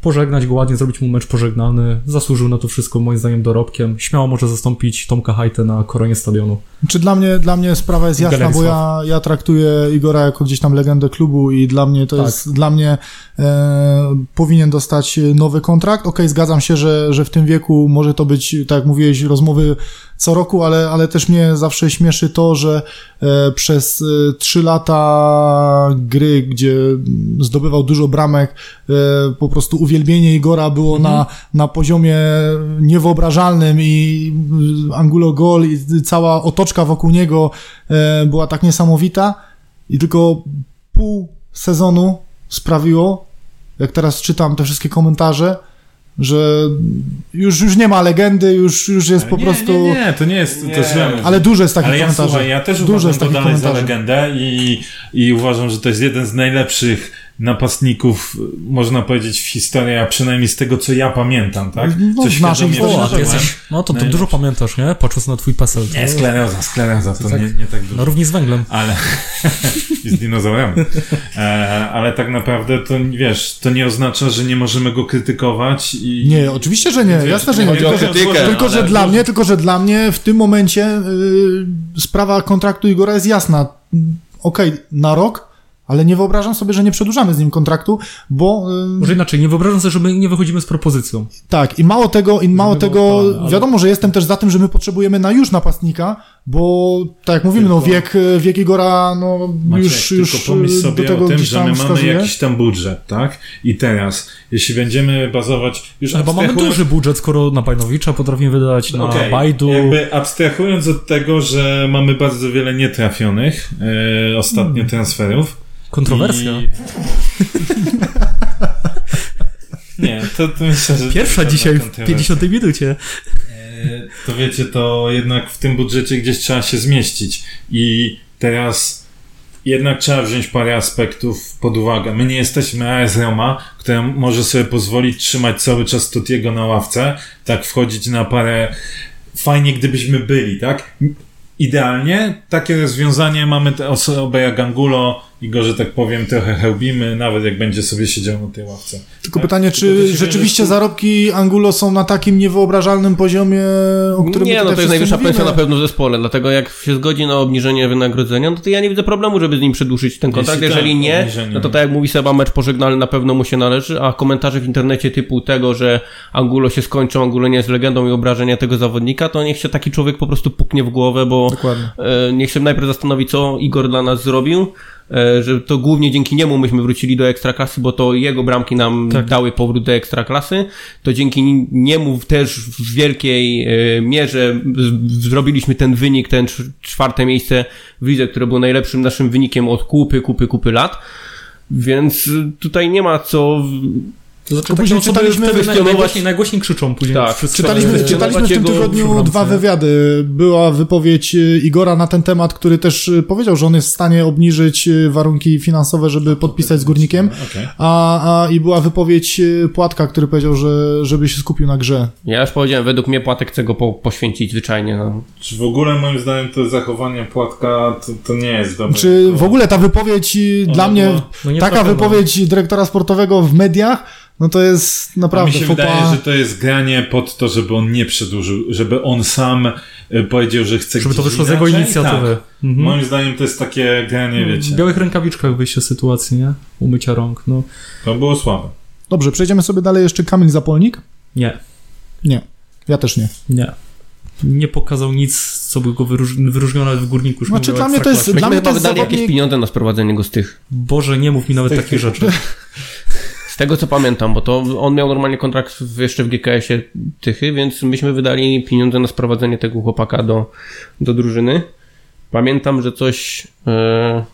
pożegnać go ładnie, zrobić mu mecz pożegnany. Zasłużył na to wszystko, moim zdaniem, dorobkiem. Śmiało może zastąpić Tomka Hajtę na koronie stadionu. Czy dla mnie, dla mnie sprawa jest jasna, bo ja, ja traktuję Igora jako gdzieś tam legendę klubu i dla mnie to Tak. jest, dla mnie e, powinien dostać nowy kontrakt. Okej, zgadzam się, że, że w tym wieku może to być, tak jak mówiłeś, rozmowy co roku, ale, ale też mnie zawsze śmieszy to, że e, przez e, trzy lata gry, gdzie zdobywał dużo bramek, e, po prostu uwielbienie Igora było na, na poziomie niewyobrażalnym i Angulo Gol i cała otoczka wokół niego e, była tak niesamowita. I tylko pół sezonu sprawiło, jak teraz czytam te wszystkie komentarze, że już, już nie ma legendy, już, już jest po nie, prostu... Nie, nie, to nie jest to Nie. źle. Ale dużo jest takich Ale ja, komentarzy. słuchaj, ja też Dużo uważam jest to takich dalej za komentarzy. legendę i, i uważam, że to jest jeden z najlepszych napastników, można powiedzieć, w historii, a przynajmniej z tego, co ja pamiętam, tak? No, co w historii. O, ty przeżyłem. jesteś, no to, to dużo pamiętasz, nie? Patrząc na twój PESEL. To, Nie, skleroza, skleroza, to tak- nie, nie tak dużo. no równie z węglem. Ale i z dinozaurami. E, ale tak naprawdę to wiesz, to nie oznacza, że nie możemy go krytykować i. Nie, oczywiście, że nie, Wiesz, jasne, że nie. chodzi o Tylko, że, krytykę, tylko, że ale- dla mnie, tylko, że dla mnie w tym momencie y, sprawa kontraktu Igora jest jasna. okej, na rok, ale nie wyobrażam sobie, że nie przedłużamy z nim kontraktu, bo y, Może inaczej, nie wyobrażam sobie, że my nie wychodzimy z propozycją. tak, i mało tego, i mało tego, ale- wiadomo, że jestem też za tym, że my potrzebujemy na już napastnika, bo tak jak mówimy, no wiek, wiek Igora, no Maciek, już, już tylko pomyśl y, sobie do tego o tym, że my mamy wskazuje. jakiś tam budżet, tak? I teraz, jeśli będziemy bazować... Już Chyba mamy abstrahując- duży budżet, skoro na Bajnowicza potrafimy wydać na Okej, Bajdu. Jakby abstrahując od tego, że mamy bardzo wiele nietrafionych e, ostatnio Hmm. transferów. Kontrowersja. I... Nie, to, to myślę, że... Pierwsza dzisiaj w kontrowersja. 50 minucie. E, To wiecie, to jednak w tym budżecie gdzieś trzeba się zmieścić. I teraz jednak trzeba wziąć parę aspektów pod uwagę. My nie jesteśmy AS Roma, która może sobie pozwolić trzymać cały czas Totiego na ławce, tak wchodzić na parę. Fajnie, gdybyśmy byli, tak? Idealnie takie rozwiązanie mamy te osobę jak Angulo i go, że tak powiem, trochę hełbimy, nawet jak będzie sobie siedział na tej ławce. Tylko Tak? pytanie, Tylko czy się rzeczywiście zarobki Angulo są na takim niewyobrażalnym poziomie, o którym Nie, no to jest najwyższa mówimy? pensja na pewno w zespole, dlatego jak się zgodzi na obniżenie wynagrodzenia, no to ja nie widzę problemu, żeby z nim przedłużyć ten kontrakt. Jeśli Jeżeli tak, nie, obniżenie. no to tak jak mówi Seba, mecz pożegnalny na pewno mu się należy, a komentarze w internecie typu tego, że Angulo się skończą, Angulo nie jest legendą i obrażenia tego zawodnika, to niech się taki człowiek po prostu puknie w głowę, bo Dokładnie. e, niech się najpierw zastanowi, co Igor dla nas zrobił, że to głównie dzięki niemu myśmy wrócili do ekstraklasy, bo to jego bramki nam Tak. dały powrót do ekstraklasy, to dzięki niemu też w wielkiej e, mierze zrobiliśmy ten wynik, ten cz- czwarte miejsce w lidze, które było najlepszym naszym wynikiem od kupy, kupy, kupy lat. Więc tutaj nie ma co. To znaczy, później czytaliśmy- najgłośniej, najgłośniej krzyczą później. Tak. Czytaliśmy, czytaliśmy w tym tygodniu dwa wywiady. Była wypowiedź y, Igora na ten temat, który też y, powiedział, że on jest w stanie obniżyć y, warunki finansowe, żeby podpisać z Górnikiem. Okej. A, a i była wypowiedź Płatka, który powiedział, że żeby się skupił na grze. Ja już powiedziałem, według mnie Płatek chce go po, poświęcić zwyczajnie. No. Czy w ogóle moim zdaniem to zachowanie płatka to, to nie jest dobre. Czy w ogóle ta wypowiedź dla mnie, no nie taka trafiona. wypowiedź dyrektora sportowego w mediach, no to jest A mi naprawdę się faux wydaje, że to jest granie pod to, żeby on nie przedłużył, żeby on sam y, powiedział, że chce Żeby to wyszło z jego inaczej. inicjatywy. Tak. Mhm. Moim zdaniem to jest takie granie, wiecie. W białych rękawiczkach wyjście z sytuacji, nie? Umycia rąk, no. To było słabe. Dobrze, przejdziemy sobie dalej jeszcze Kamil Zapolnik. Nie, Nie, ja też nie. nie. Nie pokazał nic, co by go wyróż... wyróżniło nawet w górniku. już Znaczy, dla mnie to jest-. Dla mnie to jest wydali jakieś zawodnik- pieniądze na sprowadzenie go z tych. Boże, nie mów mi nawet takich rzeczy. Z tego co pamiętam, bo to on miał normalnie kontrakt w, jeszcze w GKS-ie Tychy, więc myśmy wydali pieniądze na sprowadzenie tego chłopaka do, do drużyny. Pamiętam, że coś, e,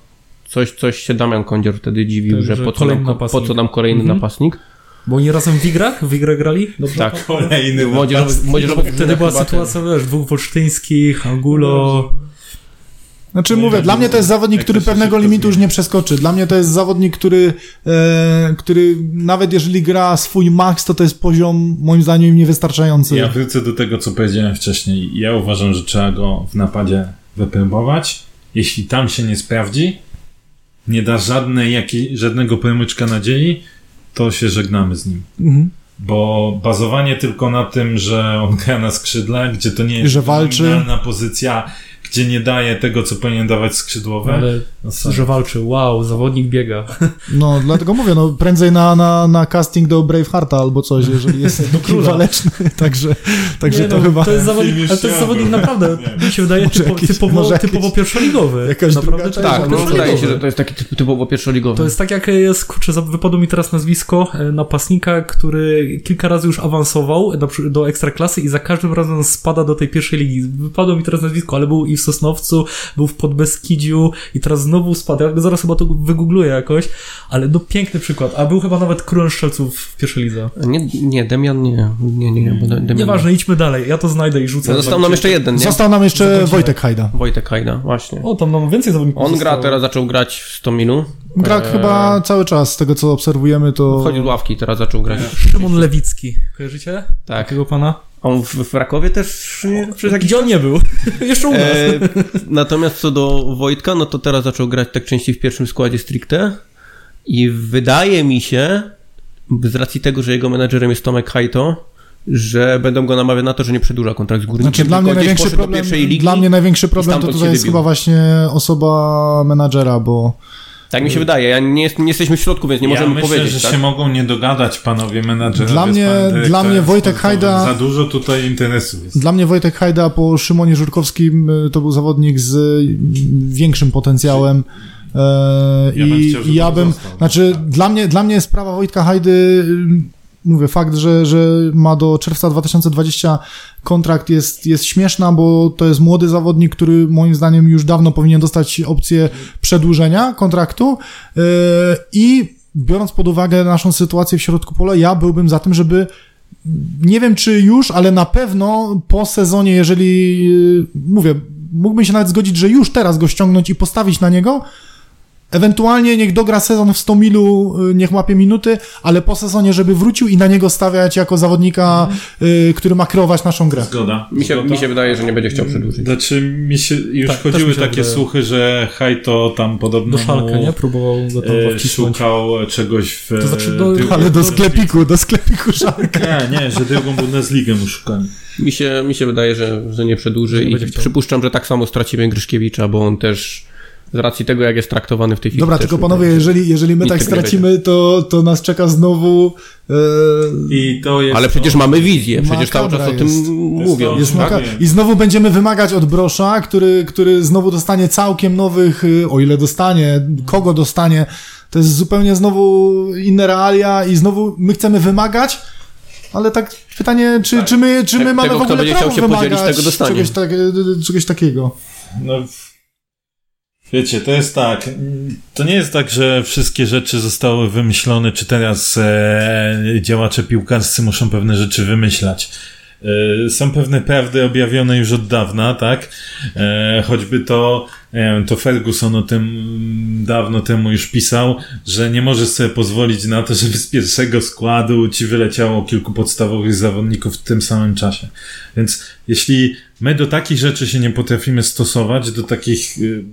coś, coś się Damian Kądzior wtedy dziwił, Tak, że, że po, co nam, po co nam kolejny Mhm. napastnik. Bo oni razem w igrach? W igrach grali? Dobrze? Tak. Kolejny Młodzieżowy, młodzieżowy Wtedy była sytuacja, wiesz, dwóch wolsztyńskich, Angulo... Znaczy Nie mówię, dla mnie to jest zawodnik, który pewnego limitu już nie przeskoczy. Dla mnie to jest zawodnik, który, e, który nawet jeżeli gra swój max, to to jest poziom moim zdaniem niewystarczający. Ja wrócę do tego, co powiedziałem wcześniej. Ja uważam, że trzeba go w napadzie wypróbować. Jeśli tam się nie sprawdzi, nie da żadnej, jakiej, żadnego promyczka nadziei, to się żegnamy z nim. Mhm. Bo bazowanie tylko na tym, że on gra na skrzydle, gdzie to nie jest Że walczy. pozycja, gdzie nie daje tego, co powinien dawać skrzydłowe. Ale no że walczy, wow, zawodnik biega. No, dlatego mówię, no prędzej na, na, na casting do Bravehearta albo coś, jeżeli jest taki króla. waleczny. Także, także Nie, to no, chyba To jest zawodnik, ale to jest zawodnik naprawdę, Nie. mi się wydaje, Może typo, jakiś- typowo, może typowo pierwszoligowy. jakaś naprawdę druga Tak, no, wydaje się, że to jest taki typ- typowo pierwszoligowy. To jest tak jak jest, kurczę, wypadło mi teraz nazwisko e, napastnika, który kilka razy już awansował do, do ekstraklasy i za każdym razem spada do tej pierwszej ligi. Wypadło mi teraz nazwisko, ale był i w Sosnowcu, był w Podbeskidziu i teraz znowu spada. Ja zaraz chyba to wygoogluję jakoś, ale no piękny przykład. A był chyba nawet królem strzelców w pierwszej lidze. Nie, nie, Demian nie. Nie, nie, bo Demian Nieważne, idźmy dalej. Ja to znajdę i rzucę. No, został nam jeszcze jeden, nie? Został nam jeszcze. Wojtek Hajda. Wojtek Hajda, właśnie. O, tam mam więcej zawodników. On gra teraz, zaczął grać w Stomilu. Gra Eee, chyba cały czas, z tego co obserwujemy, to... Wchodził z ławki, teraz zaczął grać. Szymon Lewicki. Kojarzycie? Tak. Takiego pana? On w, w Rakowie też nie, przez jakiś Gdzie on nie był? jeszcze u nas. E, natomiast co do Wojtka, no to teraz zaczął grać tak częściej w pierwszym składzie stricte i wydaje mi się, z racji tego, że jego menadżerem jest Tomek Hajto, że będą go namawiać na to, że nie przedłuża kontrakt z górnikiem. Znaczy dla mnie największy problem, dla mnie największy problem to tutaj jest chyba właśnie osoba menadżera, bo Tak mi się wydaje. Ja nie, jest, nie jesteśmy w środku, więc nie ja możemy myślę, powiedzieć. że tak? się mogą nie dogadać panowie menadżerowie. Dla mnie- dla mnie Wojtek. Hajda- Za dużo tutaj interesów jest. Dla mnie Wojtek Hajda po Szymonie Żurkowskim y, to był zawodnik z y, większym potencjałem. Ja bym I, chciał, żeby i ja bym, został. znaczy dla mnie, dla mnie sprawa Wojtka Hajdy, y, mówię, fakt, że, że ma do czerwca 2020 kontrakt jest, jest śmieszna, bo to jest młody zawodnik, który moim zdaniem już dawno powinien dostać opcję przedłużenia kontraktu e, i biorąc pod uwagę naszą sytuację w środku pola, ja byłbym za tym, żeby nie wiem czy już, ale na pewno po sezonie, jeżeli yy, mówię, mógłbym się nawet zgodzić, że już teraz go ściągnąć i postawić na niego. Ewentualnie niech dogra sezon w 100 milu, yy, niech łapie minuty, ale po sezonie, żeby wrócił i na niego stawiać jako zawodnika, yy, który ma kreować naszą grę. Zgoda. Mi się, Zgoda. mi się wydaje, że nie będzie chciał przedłużyć. Znaczy mi się już Tak, chodziły się takie wydaje. słuchy, że Hajto tam podobno Do szalkę, nie? Próbował go tam e, szukał czegoś w... To znaczy do- tył- Ale do sklepiku, do sklepiku szalka. Nie, nie, że drugą Bundesligę mu szukali. Mi się, mi się wydaje, że, że nie przedłuży i przypuszczam, że tak samo stracimy Gryszkiewicza, bo on też z racji tego, jak jest traktowany w tej chwili. Dobra, tylko panowie, się, że- jeżeli, jeżeli my tak stracimy, to, to nas czeka znowu yy, I to jest... Ale przecież mamy wizję, przecież cały czas o Makabra tym jest. mówią. to- Jest Tak. maka- I znowu będziemy wymagać od Brosza, który, który znowu dostanie całkiem nowych, y, o ile dostanie, kogo dostanie. To jest zupełnie znowu inne realia i znowu my chcemy wymagać, ale tak pytanie, czy, czy my, czy my Tego, mamy w kto ogóle będzie prawo chciał się podzielić, wymagać tego dostanie. czegoś, tak, y, czegoś takiego. No, wiecie, to jest tak. To nie jest tak, że wszystkie rzeczy zostały wymyślone, czy teraz e, działacze piłkarscy muszą pewne rzeczy wymyślać. E, są pewne prawdy objawione już od dawna, tak? E, choćby to, wiem, to Ferguson o tym dawno temu już pisał, że nie możesz sobie pozwolić na to, żeby z pierwszego składu ci wyleciało kilku podstawowych zawodników w tym samym czasie. Więc jeśli my do takich rzeczy się nie potrafimy stosować, do takich y,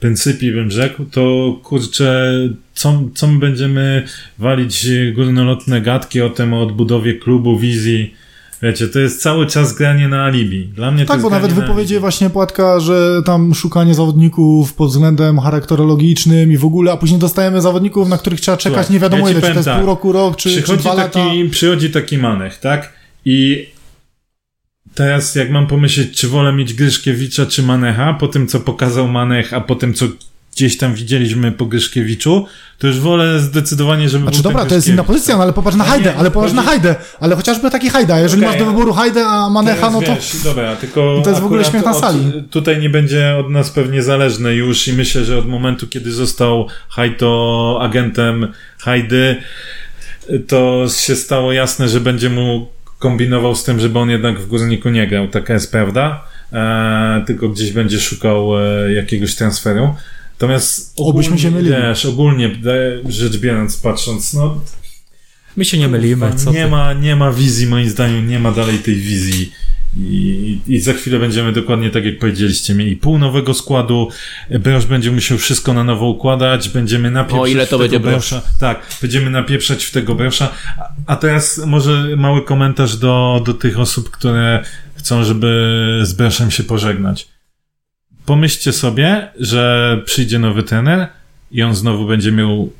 pryncypi bym rzekł, to kurczę, co, co my będziemy walić górnolotne gadki o tym, o odbudowie klubu, wizji. Wiecie, to jest cały czas granie na alibi. Dla mnie Tak, bo nawet na wypowiedzi właśnie Płatka, że tam szukanie zawodników pod względem charakterologicznym i w ogóle, a później dostajemy zawodników, na których trzeba czekać Słuchaj, nie wiadomo ja ile, czy to jest tak. pół roku, rok, czy, czy przychodzi dwa lata. taki, przychodzi taki manech, tak? I teraz jak mam pomyśleć, czy wolę mieć Gryszkiewicza czy Manecha, po tym co pokazał Manech, a po tym co gdzieś tam widzieliśmy po Gryszkiewiczu, to już wolę zdecydowanie, żeby Znaczy był dobra, to jest inna pozycja, no ale popatrz na No Hajdę, nie, ale popatrz na Hajdę, ale chociażby taki Hajda, jeżeli Okej. masz do wyboru Hajdę, a Manecha, no to... wiesz, dobra, tylko to jest w ogóle śmiech na od- sali. Tutaj nie będzie od nas pewnie zależne już i myślę, że od momentu, kiedy został Hajto agentem Hajdy, to się stało jasne, że będzie mu kombinował z tym, żeby on jednak w Górniku nie grał. Taka jest prawda. E, tylko gdzieś będzie szukał e, jakiegoś transferu. Natomiast Obyśmy się mylili. Wiesz, ogólnie e, rzecz biorąc, patrząc, no My się nie mylimy, co nie ty? ma, nie ma wizji, moim zdaniem, nie ma dalej tej wizji. I, I za chwilę będziemy dokładnie tak jak powiedzieliście, mieli pół nowego składu, Broż będzie musiał wszystko na nowo układać, będziemy napieprzać O, ile to będzie. Tak, będziemy napieprzać w tego Brosza. A, a teraz może mały komentarz do, do tych osób, które chcą, żeby z Broszem się pożegnać. Pomyślcie sobie, że przyjdzie nowy trener i on znowu będzie miał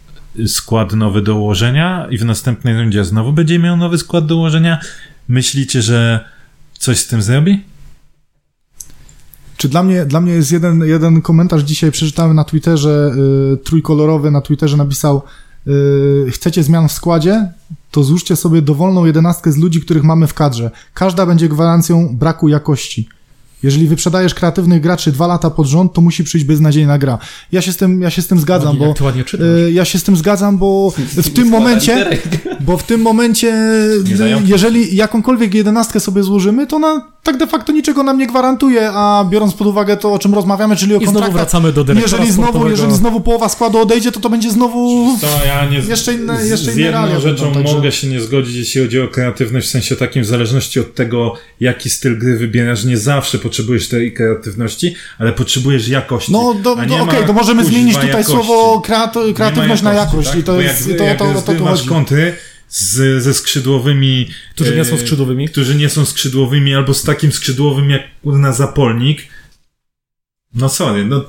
skład nowy do ułożenia i w następnej rundzie znowu będzie miał nowy skład do ułożenia. Myślicie, że coś z tym zrobi? Czy dla mnie, dla mnie jest jeden, jeden komentarz dzisiaj, przeczytałem na Twitterze, y, trójkolorowy na Twitterze napisał y, chcecie zmian w składzie, to złóżcie sobie dowolną jedenastkę z ludzi, których mamy w kadrze. Każda będzie gwarancją braku jakości. Jeżeli wyprzedajesz kreatywnych graczy dwa lata pod rząd, to musi przyjść beznadziejna gra. Ja się z tym, ja się z tym zgadzam, bo ładnie czytasz. y, ja się z tym zgadzam, bo w tym momencie, bo w tym momencie, zająknij. jeżeli jakąkolwiek jedenastkę sobie złożymy, to ona tak de facto niczego nam nie gwarantuje, a biorąc pod uwagę to, o czym rozmawiamy, czyli o I znowu wracamy do dyrektora jeżeli znowu, jeżeli znowu połowa składu odejdzie, to to będzie znowu... To ja nie, Jeszcze inne- z, jeszcze z inne jedną realia rzeczą będą, także- mogę się nie zgodzić, jeśli chodzi o kreatywność, w sensie takim, w zależności od tego, jaki styl gry wybierasz, nie zawsze potrzebujesz tej kreatywności, ale potrzebujesz jakości. No, do, do, okej, ma to możemy zmienić tutaj jakości. słowo kreaty, kreatywność na jakość tak? i to jest, jak, to, jak to, to, to, to chodzi. kontry, z, ze skrzydłowymi. Którzy nie e, są skrzydłowymi. Którzy nie są skrzydłowymi, albo z takim skrzydłowym jak na zapolnik. No sorry, no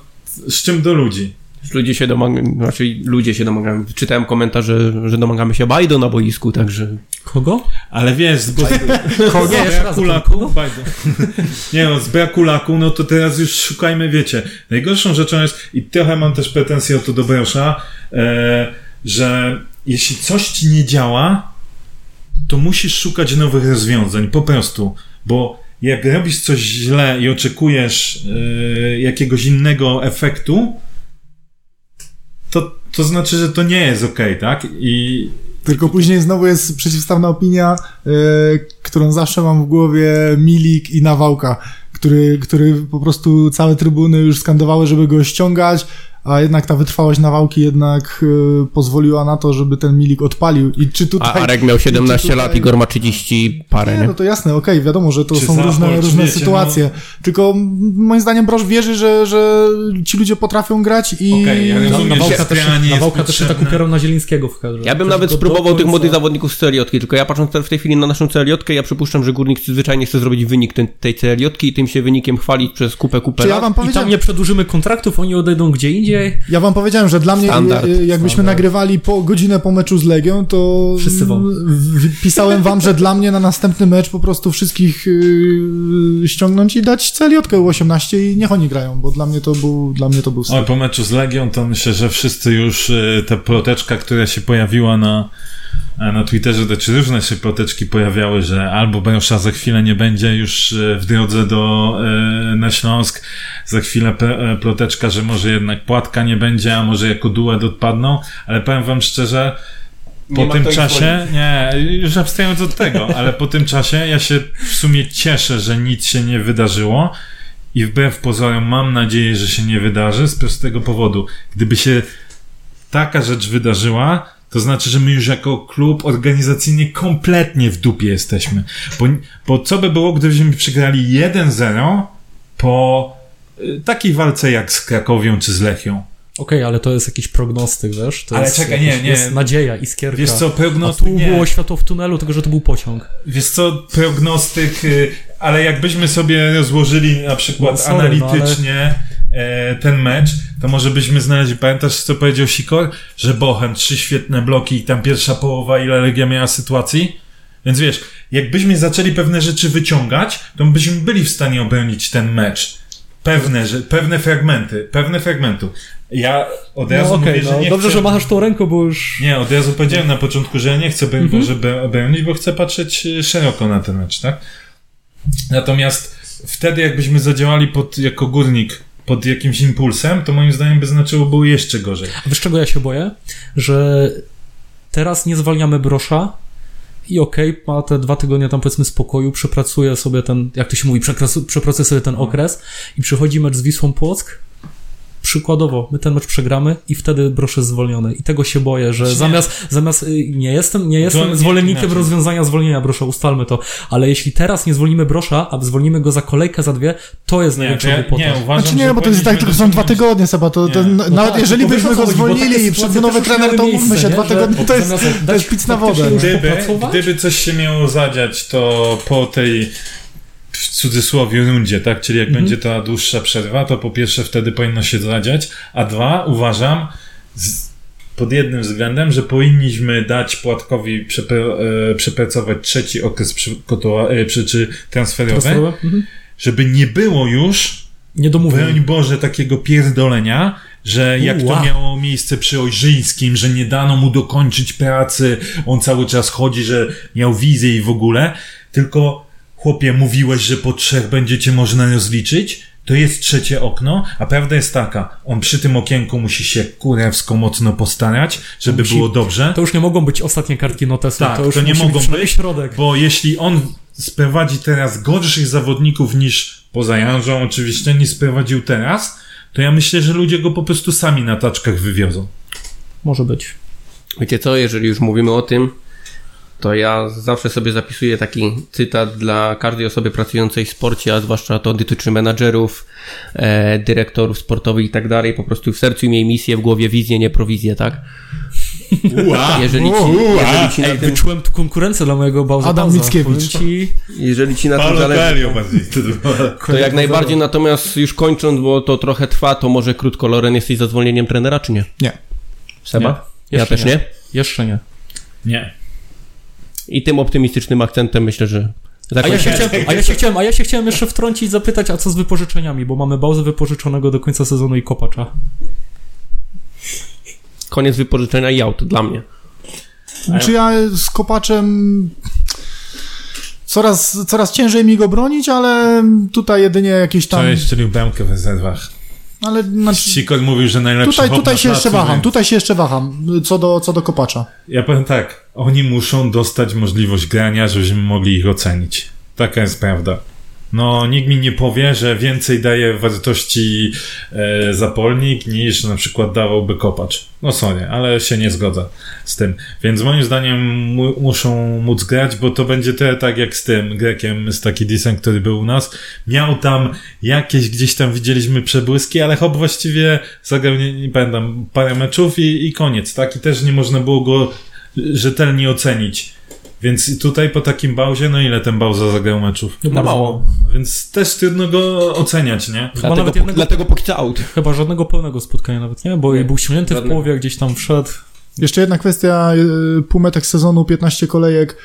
z czym do ludzi? Ludzie się domagają, znaczy ludzie się domagają. Czytałem komentarz, że, domagamy się Bajdo na boisku, także... Kogo? Ale wiesz, z, Kogo? z Nie, jeszcze raz, braku laku, Bajdo. nie no, z braku laku, no to teraz już szukajmy, wiecie. Najgorszą rzeczą jest, i trochę mam też pretensje o to do Brosza, e, że jeśli coś ci nie działa, to musisz szukać nowych rozwiązań, po prostu, bo jak robisz coś źle i oczekujesz e, jakiegoś innego efektu, to, znaczy, że to nie jest ok, tak? I tylko później znowu jest przeciwstawna opinia, yy, którą zawsze mam w głowie Milik i Nawałka, który, który po prostu całe trybuny już skandowały, żeby go ściągać, a jednak ta wytrwałość nawałki jednak y, pozwoliła na to, żeby ten milik odpalił. I czy tutaj... A Arek miał 17 tutaj... lat, Igor ma 30 parę, nie? nie? no to jasne, okej, okay, wiadomo, że to czy są różne, różne wiecie, sytuacje. No... Tylko moim zdaniem Broż wierzy, że, że ci ludzie potrafią grać i... Okej, okay, ja rozumiem, Nawałka też, Nawałka też się tak upierał na Zielińskiego w kadrze. Ja bym nawet spróbował tych młodych zawodników z celiotki, tylko ja patrząc w tej chwili na naszą celiotkę, ja przypuszczam, że Górnik zwyczajnie chce zrobić wynik ten, tej celiotki i tym się wynikiem chwalić przez kupę, kupę ja wam I tam nie przedłużymy kontraktów, oni odejdą gdzie indziej. Ja wam powiedziałem, że dla mnie, Standard. jakbyśmy Standard. nagrywali po godzinę po meczu z Legią, to Wszyscy wam. pisałem wam, że dla mnie na następny mecz po prostu wszystkich yy, ściągnąć i dać celiotkę U18 i niech oni grają, bo dla mnie to był dla mnie to był Oj, po meczu z Legią to myślę, że wszyscy już yy, ta ploteczka, która się pojawiła na na Twitterze te różne się ploteczki pojawiały, że albo Beniosza za chwilę nie będzie już w drodze do, na Śląsk, za chwilę ploteczka, że może jednak Płatka nie będzie, a może jako duet odpadną, ale powiem wam szczerze, po tym czasie, nie, już abstrahując od tego, ale po tym czasie ja się w sumie cieszę, że nic się nie wydarzyło i wbrew pozorom mam nadzieję, że się nie wydarzy z prostego powodu. Gdyby się taka rzecz wydarzyła, to znaczy, że my już jako klub organizacyjnie kompletnie w dupie jesteśmy. Bo, bo co by było, gdybyśmy przegrali 1-0 po y, takiej walce jak z Krakowią czy z Lechią? Okej, okay, ale to jest jakiś prognostyk, wiesz? To ale jest, czekaj, nie, nie. Jest nadzieja, iskierka. Wiesz co, prognostyk, A tu było światło w tunelu, tylko że to był pociąg. Wiesz co, prognostyk, y, ale jakbyśmy sobie rozłożyli na przykład no, sorry, analitycznie no, ale... ten mecz, to może byśmy znaleźli, pamiętasz co powiedział Sikor? Że Bochen, trzy świetne bloki i tam pierwsza połowa, ile Legia miała sytuacji? Więc wiesz, jakbyśmy zaczęli pewne rzeczy wyciągać, to byśmy byli w stanie obronić ten mecz. Pewne, że, pewne fragmenty, pewne fragmentu. Ja od razu no, okay, mówię, że no, nie Dobrze, chcę... że machasz tą ręką, bo już... Nie, od razu powiedziałem na początku, że ja nie chcę mm -hmm. żeby obronić, bo chcę patrzeć szeroko na ten mecz, tak? Natomiast wtedy jakbyśmy zadziałali pod, jako górnik pod jakimś impulsem, to moim zdaniem by znaczyło było jeszcze gorzej. A wiesz czego ja się boję? Że teraz nie zwalniamy Brosza i okej, okay, ma te dwa tygodnie tam powiedzmy spokoju, przepracuje sobie ten, jak to się mówi, przepracuje sobie ten okres i przychodzi mecz z Wisłą Płock, przykładowo, my ten mecz przegramy i wtedy Brosz jest zwolniony. I tego się boję, że zamiast, zamiast, nie jestem, nie jestem zwolennikiem inaczej. rozwiązania zwolnienia Brosza, ustalmy to, ale jeśli teraz nie zwolnimy Brosza, a zwolnimy go za kolejkę, za dwie, to jest Nie, największa ja, głupota. nie, uważam, Znaczy nie, że bo to jest tak, tylko są dwa tygodnie, Seba, to, to Nie. no, No nawet tak, jeżeli byśmy go zwolnili i sytuacje przyszedł nowy trener, to mówmy się, dwa nie? tygodnie Że to jest, to jest pic na wodę. Gdyby, gdyby coś się miało zadziać, to po tej w cudzysłowie rundzie, tak? Czyli jak Mhm. będzie ta dłuższa przerwa, to po pierwsze wtedy powinno się zadziać, a dwa, uważam, z, pod jednym względem, że powinniśmy dać Płatkowi e, przepracować trzeci okres przygotowa- e, przy, czy transferowy? Mhm. żeby nie było już Nie domówię. broń Boże, takiego pierdolenia, że jak Ua. to miało miejsce przy Ojrzyńskim, że nie dano mu dokończyć pracy, on cały czas chodzi, że miał wizję i w ogóle, tylko chłopie, mówiłeś, że po trzech będziecie można rozliczyć, to jest trzecie okno, a prawda jest taka, on przy tym okienku musi się kurewsko mocno postarać, żeby musi- było dobrze, To już nie mogą być ostatnie kartki notesu, Tak, to już to nie musi mogą być być, środek. bo jeśli on sprowadzi teraz gorszych zawodników niż poza Janżą oczywiście, niż sprowadził teraz, to ja myślę, że ludzie go po prostu sami na taczkach wywiozą. Może być. Wiecie co, jeżeli już mówimy o tym, to ja zawsze sobie zapisuję taki cytat dla każdej osoby pracującej w sporcie, a zwłaszcza to dotyczy menadżerów, e, dyrektorów sportowych i tak dalej. Po prostu w sercu miej misję, w głowie wizję, nie prowizję, tak? Ua, Jeżeli ci, ua. jeżeli ci na Ej, tym, wyczułem tu konkurencję dla mojego Bałza Adam Bałza. Mickiewicz. Ci, jeżeli ci na tym zależy. To jak najbardziej, natomiast już kończąc, bo to trochę trwa, to może krótko, Loren, jesteś za zwolnieniem trenera, czy nie? Nie. Seba? Nie. Ja też nie. nie. jeszcze nie. Nie. I tym optymistycznym akcentem myślę, że A ja, się chciałem, a, ja się chciałem, a ja się chciałem jeszcze wtrącić, zapytać, a co z wypożyczeniami, bo mamy Bałzę wypożyczonego do końca sezonu i Kopacza. Koniec wypożyczenia i out dla mnie. Czy ja z kopaczem coraz, coraz ciężej mi go bronić, ale tutaj jedynie jakieś tam... Wczoraj strzelił bramkę w rezerwach. Ale znaczy, Sikor mówił, że najlepszy tutaj, tutaj na się jeszcze waham, więc- tutaj się jeszcze waham co do, co do kopacza. Ja powiem tak, oni muszą dostać możliwość grania, żebyśmy mogli ich ocenić. Taka jest prawda. No, nikt mi nie powie, że więcej daje wartości e, zapolnik niż na przykład dawałby kopacz. No sorry, ale się nie zgodzę z tym. Więc moim zdaniem mu, muszą móc grać, bo to będzie te tak jak z tym Grekiem, z taki Disen, który był u nas. Miał tam jakieś gdzieś tam widzieliśmy przebłyski, ale Hop właściwie zagrał, nie, nie pamiętam, parę meczów i, i koniec, tak? I też nie można było go rzetelnie ocenić. Więc tutaj po takim bałzie, no ile ten Bałza zagrał meczów? No mało. Więc też trudno go oceniać, nie? Dlatego, nawet jednego- dlatego póki out. Chyba żadnego pełnego spotkania nawet, nie? Bo Nie, był śmierty w połowie, jak gdzieś tam wszedł. Jeszcze jedna kwestia, y, półmetek sezonu, 15 kolejek, y,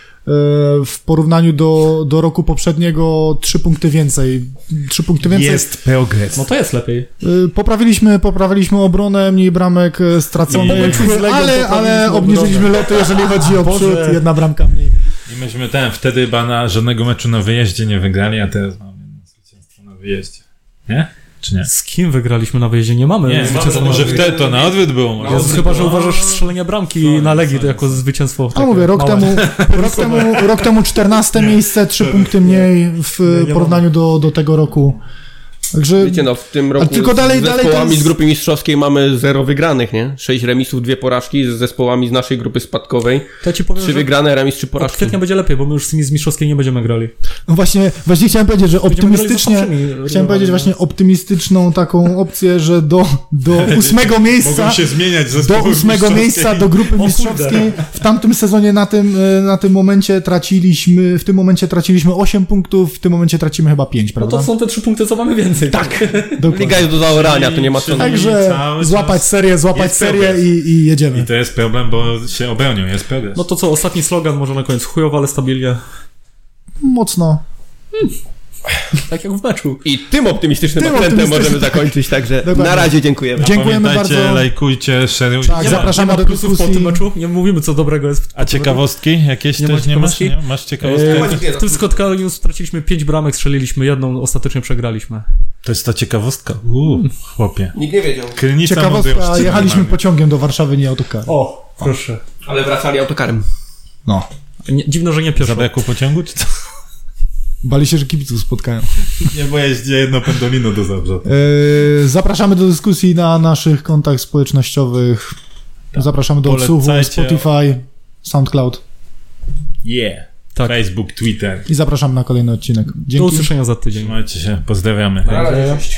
w porównaniu do, do roku poprzedniego 3 punkty więcej. 3 punkty więcej. Jest progres. No to jest lepiej. Y, Poprawiliśmy, poprawiliśmy obronę, mniej bramek straconych, I- Legią ale, ale obniżyliśmy obronę. loty, jeżeli chodzi o Boże. przód, jedna bramka mniej. I myśmy ten, wtedy chyba na żadnego meczu na wyjeździe nie wygrali, a teraz mamy zwycięstwo na wyjeździe. Nie? Czy nie? Z kim wygraliśmy na wyjeździe? Nie mamy. Nie, zwycięstwa to może wtedy to na odwrót było. Może. Jezus, chyba, że uważasz strzelenie bramki Sorry, na Legii to jako zwycięstwo. A mówię, rok małe. temu, rok temu, rok temu 14 miejsce, 3 punkty mniej w nie porównaniu do, do tego roku. Także Wiecie, no w tym roku tylko dalej- z dalej zespołami jest- z grupy mistrzowskiej mamy zero wygranych, nie? Sześć remisów, dwie porażki z zespołami z naszej grupy spadkowej. To ja ci powiem, Trzy że wygrane, remis, trzy od porażki. kwietnia będzie lepiej, bo my już z tymi z mistrzowskiej nie będziemy grali. no właśnie, właśnie chciałem powiedzieć, że optymistycznie, chciałem powiedzieć no. właśnie optymistyczną taką opcję, że do, do ósmego miejsca Mogą się zmieniać do ósmego miejsca do grupy mistrzowskiej. W tamtym sezonie na tym, e, na tym momencie traciliśmy, w tym momencie traciliśmy 8 punktów, w tym momencie tracimy chyba 5, No prawda? to są te trzy punkty, co mamy więcej. Tak. Dokładnie. Liga jest do zaorania, to nie ma co. Także złapać serię, złapać serię i, i jedziemy. I to jest problem, bo się obronią, jest progres. No to co, ostatni slogan może na koniec. Chujowo, ale stabilnie. Mocno. Tak jak w meczu. I tym optymistycznym Tym akcentem optymistycznym- możemy zakończyć, także Dokładnie. na razie dziękujemy. Dziękujemy bardzo. lajkujcie, szerujcie. Tak, zapraszamy nie ma do plusów po tym meczu. Nie mówimy, co dobrego jest w A ciekawostki jakieś Nie też ma nie masz? ciekawostki? Nie? Masz ciekawostki? Eee, w tym spotkaniu straciliśmy pięć bramek, strzeliliśmy jedną, ostatecznie przegraliśmy. To jest ta ciekawostka. Uuu, chłopie. Nikt nie wiedział. Krynica Ciekawostka, jechaliśmy mamy. pociągiem do Warszawy, nie autokarem. O, proszę. Ale wracali autokarem. No. Nie, dziwno, że nie pieszo. Zabrakło pociągu, czy co? Bali się, że kibiców spotkają. Nie, bo jeździ jedno pendolino do Zabrza. Yy, zapraszamy do dyskusji na naszych kontach społecznościowych. Zapraszamy do odsłuchu. Spotify, SoundCloud Yeah. Tak. Facebook, Twitter. i zapraszamy na kolejny odcinek. Do Dzięki. usłyszenia za tydzień. Trzymajcie się, pozdrawiamy. Na razie, cześć.